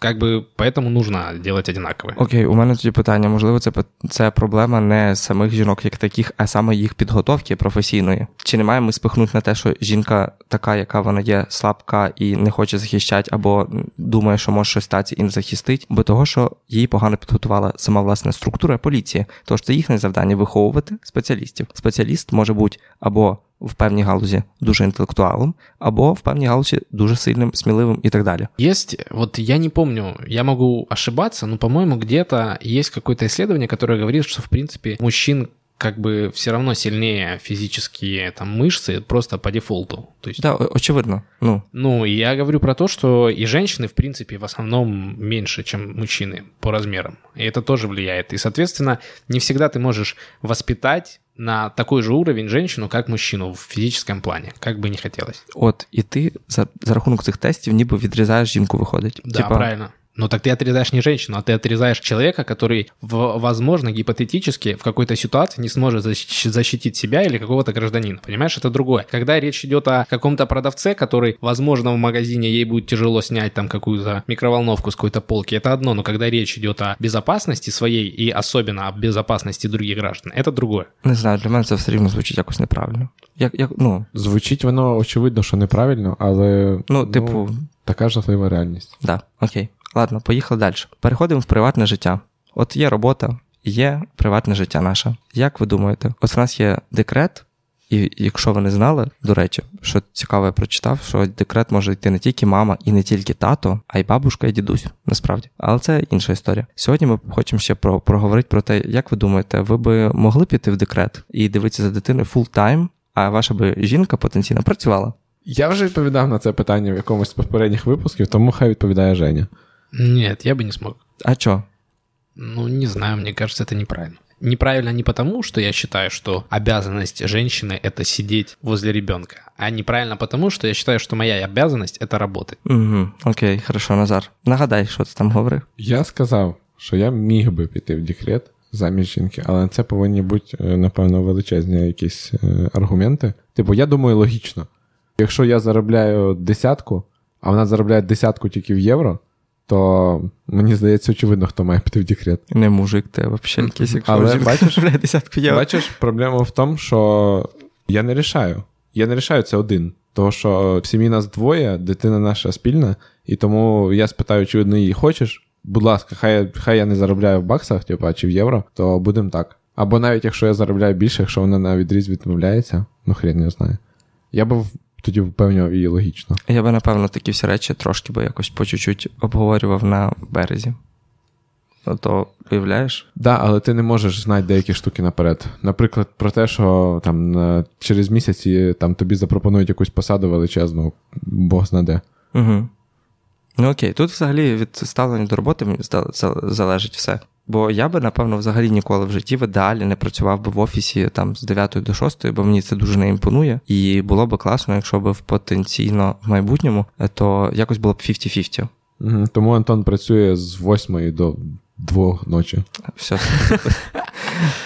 как бы поэтому нужно делать одинаково.
Окей, у мене тоді питання. Можливо, це це проблема не самих жінок, як таких, а саме їх підготовки професійної. Чи не маємо ми спихнути на те, що жінка така, яка вона є слабка і не хоче захищати, або думає, що може щось статися і не захистить, бо того, що її погано підготувала сама власна структура поліції. Тож це їхнє завдання виховувати спеціалістів. Спеціаліст може бути або в певній галузі дуже інтелектуалом, або в певній галузі дуже сильним, сміливим і так далі.
Есть, вот я не помню, я могу ошибаться, но, по-моему, где-то есть какое-то исследование, которое говорит, что, в принципе, мужчин как бы все равно сильнее физические там мышцы просто по дефолту. То есть,
да, очевидно. Ну.
ну, я говорю про то, что и женщины, в принципе, в основном меньше, чем мужчины по размерам. И это тоже влияет. И, соответственно, не всегда ты можешь воспитать на такой же уровень женщину, как мужчину в фізичному плані, як би не хотілося.
От, і ти за, за рахунок цих тестів ніби відрізаєш жінку, виходить.
Да, Типа... правильно. Но так ты отрезаешь не женщину, а ты отрезаешь человека, который, возможно, гипотетически в какой-то ситуации не сможет защитить себя или какого-то гражданина. Понимаешь, это другое. Когда речь идет о каком-то продавце, который, возможно, в магазине ей будет тяжело снять там какую-то микроволновку с какой-то полки, это одно. Но когда речь идет о безопасности своей и особенно о безопасности других граждан, это другое.
Не знаю, для мене це все рівно звучить якось неправильно. Як, як, ну...
Звучить воно очевидно, що неправильно, але.
Ну, типу. Ну,
така жахлива реальність.
Так, да, окей. Ладно, поїхали далі. Переходимо в приватне життя. От є робота, є приватне життя наше. Як ви думаєте? От у нас є декрет, і якщо ви не знали, до речі, що цікаво, я прочитав, що декрет може йти не тільки мама і не тільки тато, а й бабушка і дідусь, насправді. Але це інша історія. Сьогодні ми хочемо ще про проговорити про те, як ви думаєте, ви би могли піти в декрет і дивитися за дитиною full time, а ваша би жінка потенційно працювала?
Я вже відповідав на це питання в якомусь з попередніх випусків, тому хай відповідає Женя.
Нет, я бы не смог.
А чё?
Ну, не знаю, мне кажется, это неправильно. Неправильно не потому, что я считаю, что обязанность женщины это сидеть возле ребенка, а неправильно потому, что я считаю, что моя обязанность это работать.
Угу, Окей, хорошо, Назар. Нагадай, що ти там говорив.
Я сказав, що я міг би піти в декрет замість жінки, але це повинні бути, е, напевно, величезні якісь е, аргументи. Типу, я думаю, логічно. Якщо я заробляю десятку, а вона заробляє десятку тільки в євро, То мені здається, очевидно, хто має піти в декрет.
Не мужик, ти взагалі якийсь, якщо
Але бачиш,
десятку євро.
Бачиш, проблема в тому, що я не рішаю. Я не рішаю це один. Тому що в сім'ї нас двоє, дитина наша спільна, і тому я спитаю, чи очевидно, її хочеш. Будь ласка, хай хай я не заробляю в баксах, типу, чи в євро, то будемо так. Або навіть якщо я заробляю більше, якщо вона на відріз відмовляється, ну хрен не знаю. Я би тоді впевнював її логічно.
Я би, напевно, такі всі речі трошки би якось по чуть-чуть обговорював на березі. Ну, то уявляєш?
Так, да, але ти не можеш знати деякі штуки наперед. Наприклад, про те, що там через місяці там тобі запропонують якусь посаду величезну, Бог знаде.
Угу. Ну окей, тут взагалі від ставлення до роботи залежить все. Бо я би, напевно, взагалі ніколи в житті в ідеалі не працював би в офісі там з 9 до 6, бо мені це дуже не імпонує. І було би класно, якщо б в потенційно в майбутньому, то якось було б 50-50.
Угу, Тому Антон працює з 8 до 2 ночі.
Все.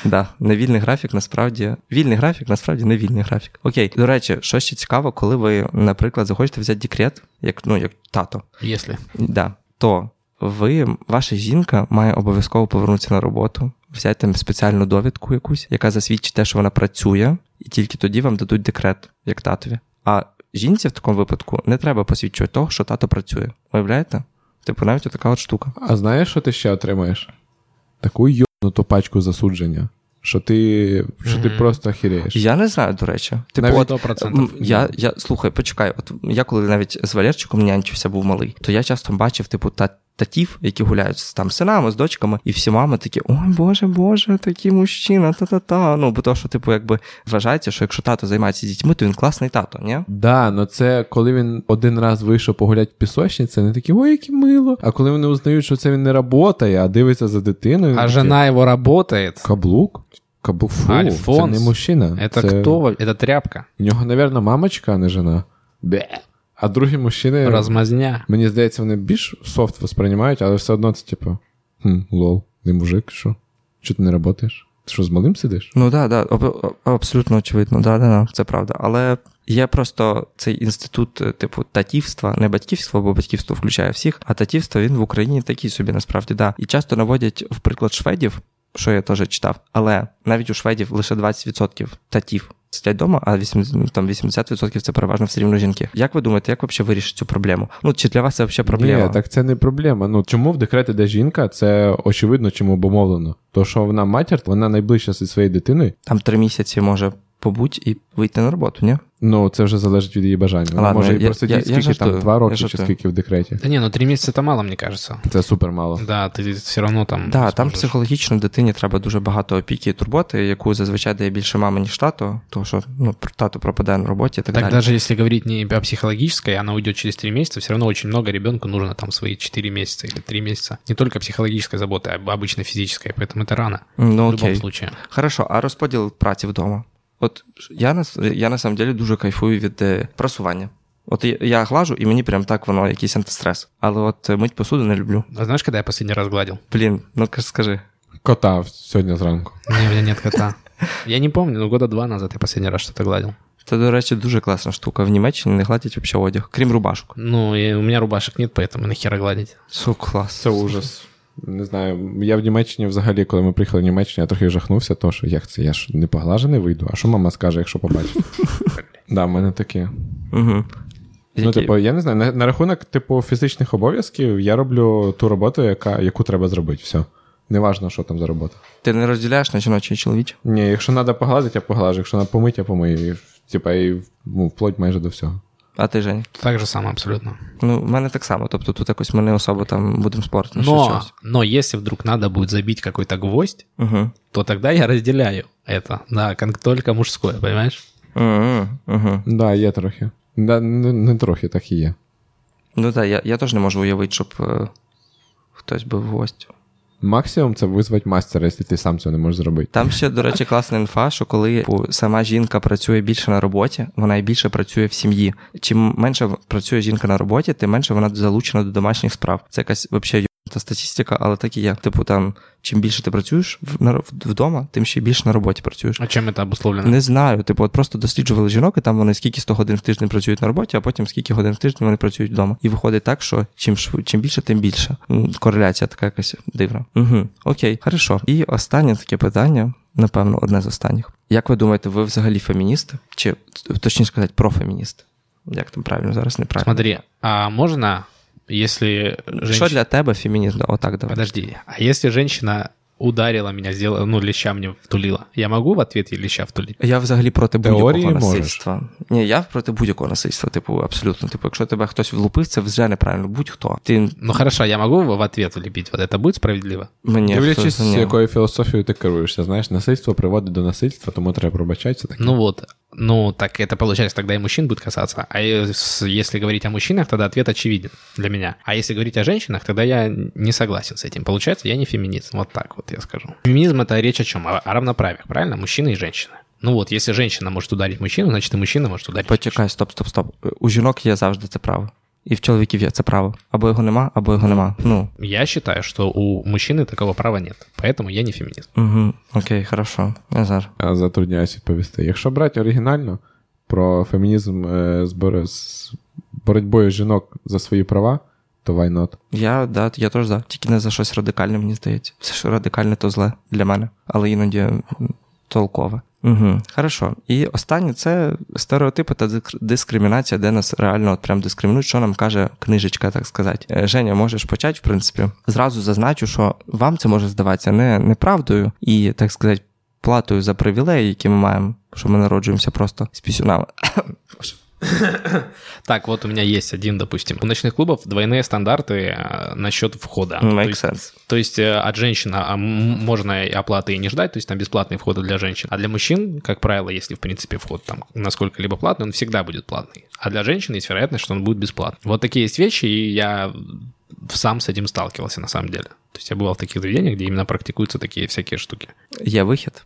Да, невільний графік, насправді. Вільний графік, насправді не вільний графік. Окей, до речі, що ще цікаво, коли ви, наприклад, захочете взяти декрет, як ну, як тато.
Якщо.
Да, то ви, ваша жінка має обов'язково повернутися на роботу, взяти там спеціальну довідку якусь, яка засвідчить те, що вона працює, і тільки тоді вам дадуть декрет, як татові. А жінці в такому випадку не треба посвідчувати того, що тато працює. Уявляєте? Типу, навіть така от штука.
А знаєш, що ти ще отримаєш? Таку йобнуту пачку засудження. Що ти що mm-hmm. ти просто охіреєш.
Я не знаю, до речі.
Типу, навіть от, 100%.
Я, я, Слухай, почекай, от я коли навіть з Валерчиком нянчився, був малий, то я часто бачив, типу, та татів, які гуляють з там синами, з дочками, і всі мами такі: ой, Боже, Боже, такий мужчина, та-та-та. Ну, бо то, що, типу, якби вважається, що якщо тато займається дітьми, то він класний тато, ні?
Да, ну це коли він один раз вийшов погуляти в пісочниці, не такі, ой, яке мило. А коли вони узнають, що це він не працює, а дивиться за дитиною.
А жена його працює.
Каблук? Каблук, фу, Альфонс. це не мужчина.
Це, це... хто? Це тряпка.
У нього, мабуть, мамочка, а не жена. Бе. А другі мужчини.
Розмазня.
Мені здається, вони більш софт восприймають, але все одно це, типу, хм, лол, не мужик, що? Чого ти не працюєш? Ти що, з малим сидиш?
Ну так, да, да, абсолютно очевидно, да, да, да, це правда. Але є просто цей інститут, е, типу, татівства, не батьківство, бо батьківство включає всіх, а татівство він в Україні такий собі насправді, да. І часто наводять в приклад шведів, що я теж читав, але навіть у шведів лише 20% татів сидять вдома, а 80, ну, там 80% це переважно все рівно жінки. Як ви думаєте, як взагалі вирішити цю проблему? Ну чи для вас це взагалі проблема?
Ні, так це не проблема. Ну чому в декреті де жінка, це очевидно, чому обумовлено. То що вона матір, вона найближча зі своєю дитиною.
Там три місяці може побудь і вийти на роботу, ні?
Ну, це вже залежить від її бажання. Вона
Ладно,
може і
я-
просидіти
я- я
скільки там,
жартую,
два
я
роки чи
жартую.
скільки в декреті.
Да не, ну три месяца это мало, мне кажется.
Це супер мало.
Да, ты все равно там...
Да, там
сможешь.
психологічно дитині треба дуже багато опіки і турботи, яку зазвичай дає більше мама, ніж тато, тому що ну, тато пропадає на роботі і так,
Так
далі.
даже если говорить не о психологической, она уйдет через три месяца, все равно очень много ребенку нужно там свои 4 месяца или 3 месяца. Не только психологической заботы, а обычно физической, поэтому это рано.
Ну
в любом
окей.
случае.
Хорошо, а розподіл праці вдома? От я на, я на самом деле дуже кайфую від е, прасування. От я, я глажу, і мені прям так воно якийсь антистрес. Але от е, мить посуду не люблю.
А знаешь, когда я последний раз гладил?
Блін, ну ка- скажи.
Кота сьогодні зранку.
Не, у меня нет кота. Я не помню, но года два назад я последний раз что-то гладил.
Це, до речі, дуже класна штука. В Німеччині не гладять взагалі одяг, крім рубашок.
Ну, и у меня рубашек нет, поэтому нахера гладить.
Су, клас.
Це ужас. Не знаю. Я в Німеччині взагалі, коли ми приїхали в Німеччину, я трохи жахнувся, то що як це? Я ж не поглажений вийду. А що мама скаже, якщо побачить? Да, в мене таке.
Угу.
Ну, типу, я не знаю, на, на рахунок, типу, фізичних обов'язків я роблю ту роботу, яка, яку треба зробити. Все. Неважно, що там за робота.
Ти не розділяєш на жіноче і чоловіче?
Ні, якщо треба погладити, я поглажу. Якщо треба помити, я помию. І, Типа, і ну, вплоть майже до всього.
А ти Жень?
Так же самое абсолютно.
Ну, в мене так само. Тобто тут якось ми не особо там будемо спорити на щось.
Но,
чогось.
но если вдруг надо будет забить какой-то гвоздь,
Угу.
то тогда я разделяю это. Да, как только мужское, понимаешь?
Угу. Угу.
Да, є трохи. Да, не, не трохи, так і є.
Ну так, я, я теж не можу уявити, щоб е, хтось був гость.
Максимум це визвати мастера, якщо ти сам цього не можеш зробити.
Там ще, до речі, класна інфа, що коли сама жінка працює більше на роботі, вона і більше працює в сім'ї. Чим менше працює жінка на роботі, тим менше вона залучена до домашніх справ. Це якась взагалі та статистика, але так і є. Типу, там, чим більше ти працюєш вдома, тим ще більше на роботі працюєш.
А чем это обусловлено?
Не знаю. Типу, от просто досліджували жінок, і там вони скільки 100 годин в тиждень працюють на роботі, а потім скільки годин в тиждень вони працюють вдома. І виходить так, що чим шв... чим більше, тим більше. Кореляція така якась дивна. Угу. Окей, хорошо. І останнє таке питання, напевно, одне з останніх. Як ви думаєте, ви взагалі феміністи? Чи точніше сказати, профемініст? Як там правильно зараз неправильно?
Смотри, а можно, если женщина...
Що для тебе фемінізм? Отак давай.
Подожди, а если женщина ударила меня, сделала, ну, леща мне втулила, я могу в ответ ей леща втулить?
Я взагалі проти
Теорії
будь-якого
можеш.
насильства. Ні, я проти будь-якого насильства, типу, абсолютно. Типу, якщо тебе хтось влупив, це вже неправильно. Будь-хто. Ти
Ну хорошо, я могу в ответ влепить, вот это будет справедливо?
мені
Дивлячись,
абсолютно ні.
якою філософією ти керуєшся. Знаєш, насильство приводить до насильства, тому треба пробачатися. Так.
Ну вот, ну так это получается тогда и мужчин будет касаться. А ес- если говорить о мужчинах, тогда ответ очевиден для меня. А если говорить о женщинах, тогда я не согласен с этим. Получается, я не феминист. Вот так вот я скажу. Феминизм это речь о чем? О, о равноправиях, правильно? Мужчина и женщина. Ну вот, если женщина может ударить мужчину, значит и мужчина может ударить
Почекай, стоп, стоп, стоп. У жінок є завжди це право. І в чоловіків є це право. Або його нема, або його нема. Ну,
Я считаю, что у мужчины такого права нет. Поэтому я не феминист.
угу. окей, хорошо. Назар.
Я затрудняюсь відповісти. Якщо брати оригінально про фемінізм е, з, боро- боротьбою жінок за свої права, то why not?
Я, да, я теж за. Тільки не за щось радикальне, мені здається. Все, що радикальне, то зле для мене. Але іноді толкове. Угу. Хорошо. І останнє це стереотипи та диск- дискримінація, де нас реально от прям дискримінують, що нам каже книжечка, так сказати. Е, Женя, можеш почати, в принципі. Зразу зазначу, що вам це може здаватися не неправдою і, так сказати, платою за привілеї, які ми маємо, що ми народжуємося просто з пісюнами.
Так, вот у меня есть один, допустим. У ночных клубов двойные стандарты э, насчет входа. То
Make
есть-
sense.
То есть э, от женщин а, можно оплаты и не ждать, то есть там бесплатные входы для женщин. А для мужчин, как правило, если в принципе вход там насколько-либо платный, он всегда будет платный. А для женщин есть вероятность, что он будет бесплатный. Вот такие есть вещи, и я сам с этим сталкивался на самом деле. То есть я бывал в таких заведениях, где именно практикуются такие всякие штуки.
Є вихід.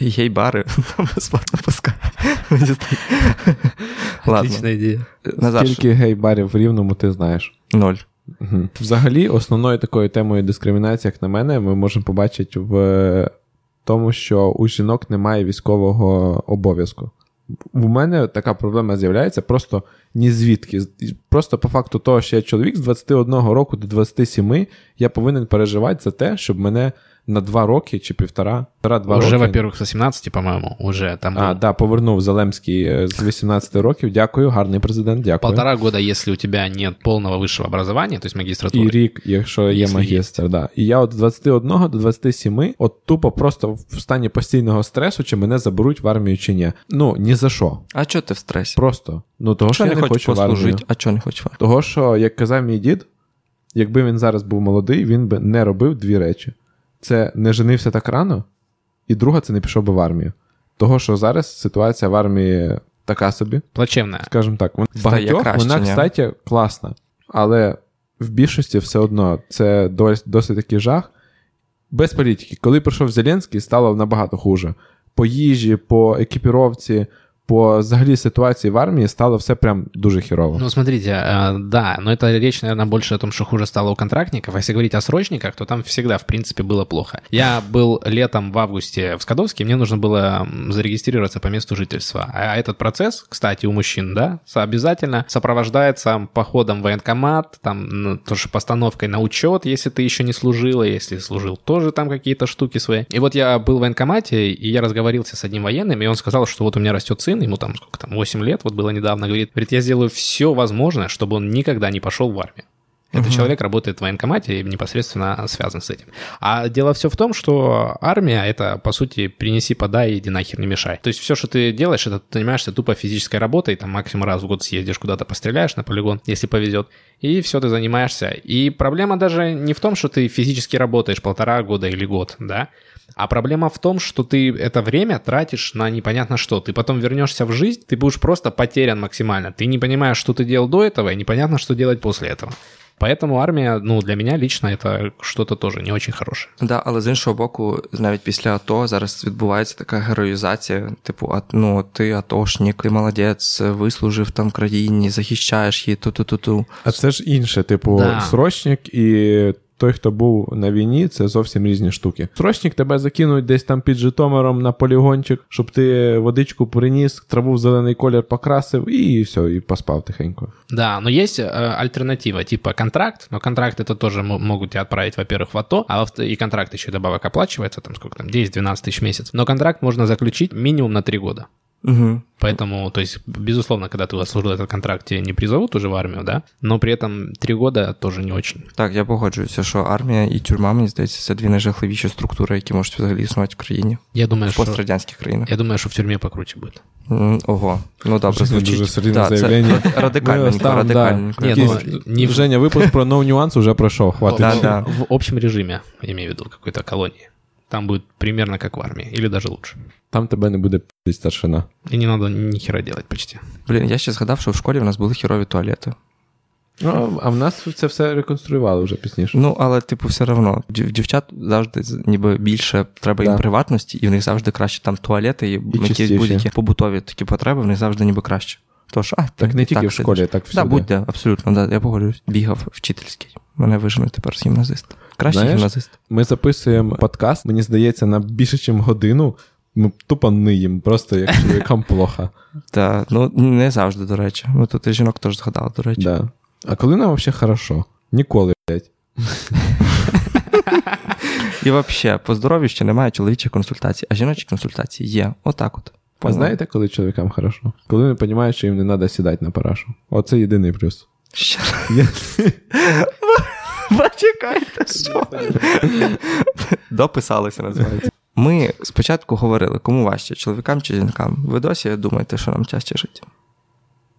Є й бари, там безплатно пускають. Ладно.
Скільки гей-барів в рівному ти знаєш?
ноль.
Угу. Взагалі, основною такою темою дискримінації, як на мене, ми можемо побачити в тому, що у жінок немає військового обов'язку. У мене така проблема з'являється просто ні звідки. Просто по факту того, що я чоловік з 21 року до 27, я повинен переживати за те, щоб мене на два роки чи півтора, півтора-два
Уже,
роки.
во-первых, со 17, по-моему, уже там
А,
был
да, повернув Зелемський е, з 18 років. Дякую, гарний президент, дякую.
полтора года, если у тебя нет полного высшего образования, то есть магистратуры.
І рік, якщо є
Якщо є.
магістр, да. І я от з 21 до 27, от тупо просто в стані постійного стресу, чи мене заберуть в армію чи ні. Ну, ні за що.
А чого ти в стресі?
Просто. Ну, того, що
Чого
я
не
хочу
послужити, а чого не армію?
Того, що, як казав мій дід, якби він зараз був молодий, він би не робив дві речі: це не женився так рано, і друга, це не пішов би в армію. Того, що зараз ситуація в армії така собі,
Плачевная.
скажімо так,
Стає
багатьох
краще,
вона, кстати, класна. Але в більшості все одно це досить, досить такий жах. Без політики. Коли прийшов Зеленський, стало набагато хуже. По їжі, по екіпіровці, по взагалі ситуації в армії стало все прям дуже хірово.
Ну, смотрите, э, да, но это речь, наверное, больше о том, что хуже стало у контрактников. А если говорить о срочниках, то там всегда, в принципе, было плохо. Я был летом в августе в Скадовске, мне нужно было м, зарегистрироваться по месту жительства. А этот процесс, кстати, у мужчин, да, со- обязательно сопровождается походом в военкомат, там, ну, тоже постановкой на учет, если ты еще не служил, и если служил, тоже там какие-то штуки свои. И вот я был в военкомате, и я разговорился с одним военным, и он сказал, что вот у меня растет сын, ему там сколько там, 8 лет, вот было недавно, говорит, говорит, я сделаю все возможное, чтобы он никогда не пошел в армию. Этот человек работает в военкомате и непосредственно связан с этим. А дело все в том, что армия это, по сути, принеси, подай, иди нахер, не мешай. То есть все, что ты делаешь, это ты занимаешься тупо физической работой, там максимум раз в год съездишь куда-то, постреляешь на полигон, если повезет, и все, ты занимаешься. И проблема даже не в том, что ты физически работаешь полтора года или год, да, а проблема в том, что ты это время тратишь на непонятно что. Ты потом вернешься в жизнь, ты будешь просто потерян максимально. Ты не понимаешь, что ты делал до этого, и непонятно, что делать после этого. Поэтому армия, ну, для меня лично это что-то тоже не очень хорошее.
Да, але з іншого боку, навіть після АТО зараз відбувається така героїзація. Типу, а, ну, ти атошник, ти молодець, вислужив там країні, захищаєш її, ту-ту-ту-ту.
А це ж інше, типу,
Да.
срочник і той, хто був на війні, це зовсім різні штуки. Срочник тебе закинуть десь там під Житомиром на полігончик, щоб ти водичку приніс, траву в зелений колір покрасив і все, і поспав тихенько.
Да, но есть э, альтернатива, типа контракт, но контракт это тоже мо- могут тебя отправить, во-первых, в АТО, а во и контракт еще и добавок оплачивается, там сколько там, 10-12 тысяч в месяц. Но контракт можно заключить минимум на 3 года.
Угу.
Поэтому, то есть, безусловно, когда ты отслужил этот контракт, тебя не призовут уже в армию, да, но при этом 3 года тоже не очень.
Так, я погоджуюся, що армія і тюрма, мені здається, це дві найжахливіші структури, які можуть взагалі існувати в країні,
Я думаю,
в
что,
пострадянських країнах.
я думаю, что в тюрьме покруче будет.
М, Ого, ну добре,
Дуже-
звучить.
дуже серйозне
Да, це
заявлення.
рад- радикальненько,
Ми оставимо,
радикальненько.
да. Ні,
Якийсь-
ну, не в-
Женя, випуск про no нюанс уже пройшов. Хватить.
Да,
в,
да.
в общем режиме, я имею в виду, какой-то колонии. Там будет примерно как в армии, или даже лучше.
Там тебе не буде пи***ть старшина.
И не надо ни хера делать почти.
Блін, я ще згадав, що в школі в нас були хірові туалети.
Ну, а в нас це все реконструювали вже пізніше.
Ну, але, типу, все одно, в дівчат завжди ніби більше треба їм
Да.
приватності, і в них завжди краще там туалети, і, якісь
чистіші.
будь-які побутові такі потреби, в них завжди ніби краще. Тож, а,
Так не
і
тільки в школі, так
Да,
всюди.
будь-де, абсолютно, да, я погоджуюсь. Бігав вчительський. Мене виженуть тепер з гімназист. Кращий
Знаєш,
гімназист.
Ми записуємо подкаст, мені здається, на більше, ніж годину. Ми тупо ниємо, просто як чоловікам плохо.
Та, ну, не завжди, до речі. Ну, тут і жінок теж згадали, до речі.
Да. А коли нам взагалі хорошо? Ніколи, блядь.
І взагалі, по здоров'ю ще немає чоловічих консультацій, а жіночі консультації є. Отак от.
А знаєте, коли чоловікам хорошо? Коли вони розуміють, що їм не треба сідати на парашу. Оце єдиний плюс.
Ще
Я-
Почекайте, що? Дописалися, називається. Ми спочатку говорили, кому важче, чоловікам чи жінкам. Ви досі думаєте, що нам тяжче жити?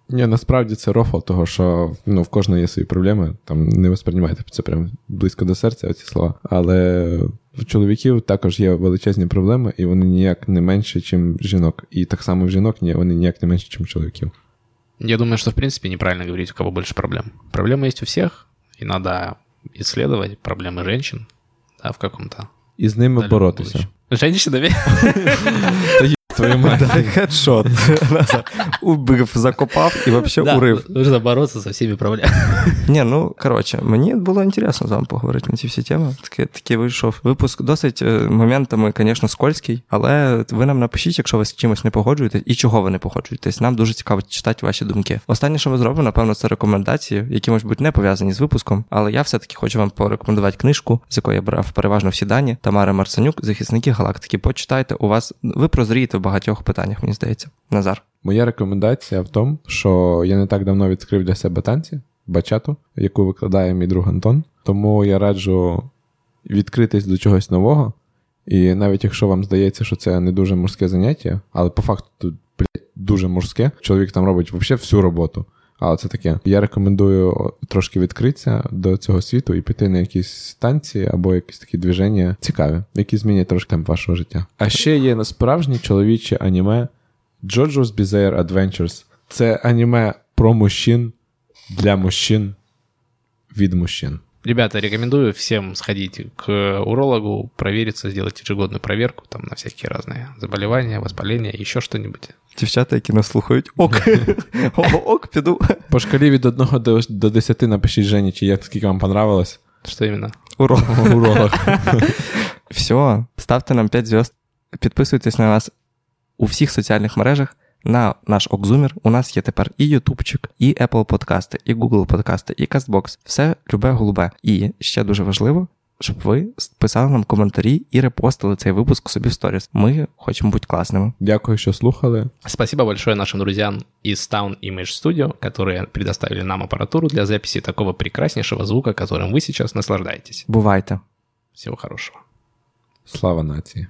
Ні, насправді це рофл, того, що ну, в кожного є свої проблеми. Там не восприймайте це прям близько до серця, оці слова. Але в чоловіків також є величезні проблеми, і вони ніяк не менші, ніж жінок. І так само в жінок ні, вони ніяк не менші, ніж чоловіків.
Я думаю, что, в принципе, неправильно говорить, у кого больше проблем. Проблемы есть у всех, и надо исследовать проблемы женщин, да, в каком-то
І з ними боротися.
Женщинами?
Твою мать.
Хедшот. Убив, закопав і взагалі урив.
Нужно бороться со всеми проблемами.
Ні, ну коротше, мені було інтересно з вами поговорити на ці всі теми. Такий, такий вийшов випуск досить е, моментами, звісно, скользький, але ви нам напишіть, якщо ви з чимось не погоджуєтесь, і чого ви не погоджуєтесь. Нам дуже цікаво читати ваші думки. Останнє, що ми зробимо, напевно, це рекомендації, які можуть бути не пов'язані з випуском, але я все-таки хочу вам порекомендувати книжку, з якої я брав переважно всі дані. Тамара Марценюк, захисники галактики. Почитайте, у вас ви прозрієте багатьох питаннях, мені здається. Назар.
Моя рекомендація в тому, що я не так давно відкрив для себе танці, бачату, яку викладає мій друг Антон. Тому я раджу відкритись до чогось нового. І навіть якщо вам здається, що це не дуже морське заняття, але по факту тут дуже морське, чоловік там робить взагалі всю роботу. Але це таке. Я рекомендую трошки відкритися до цього світу і піти на якісь станції або якісь такі движення цікаві, які змінять трошки темп вашого життя. А ще є справжнє чоловіче аніме JoJo's Bizarre Adventures. Це аніме про мужчин для мужчин від мужчин.
Ребята, рекомендую всем сходить к урологу, провериться, сделать ежегодную проверку там на всякие разные заболевания, воспаления, еще что-нибудь.
Дівчата, які нас слухають, ок, ок, піду.
По шкалі від 1 до, до 10 напишіть Жені, чи як скільки вам понравилось.
Что именно?
Урок.
Уролог.
Все, ставте нам 5 зв'язд, підписуйтесь на нас у всіх соціальних мережах. На наш Окзумір у нас є тепер і Ютубчик, і Apple подкасти, і Google подкасти, і Castbox. Все любе голубе. І ще дуже важливо, щоб ви писали нам коментарі і репостили цей випуск собі в сторіс. Ми хочемо бути класними.
Дякую, що слухали.
Спасибо большое нашим друзьям из Town Image Studio, которые предоставили нам аппаратуру для записи такого прекраснейшего звука, которым вы сейчас наслаждаетесь.
Бувайте!
Всего хорошего.
Слава нації.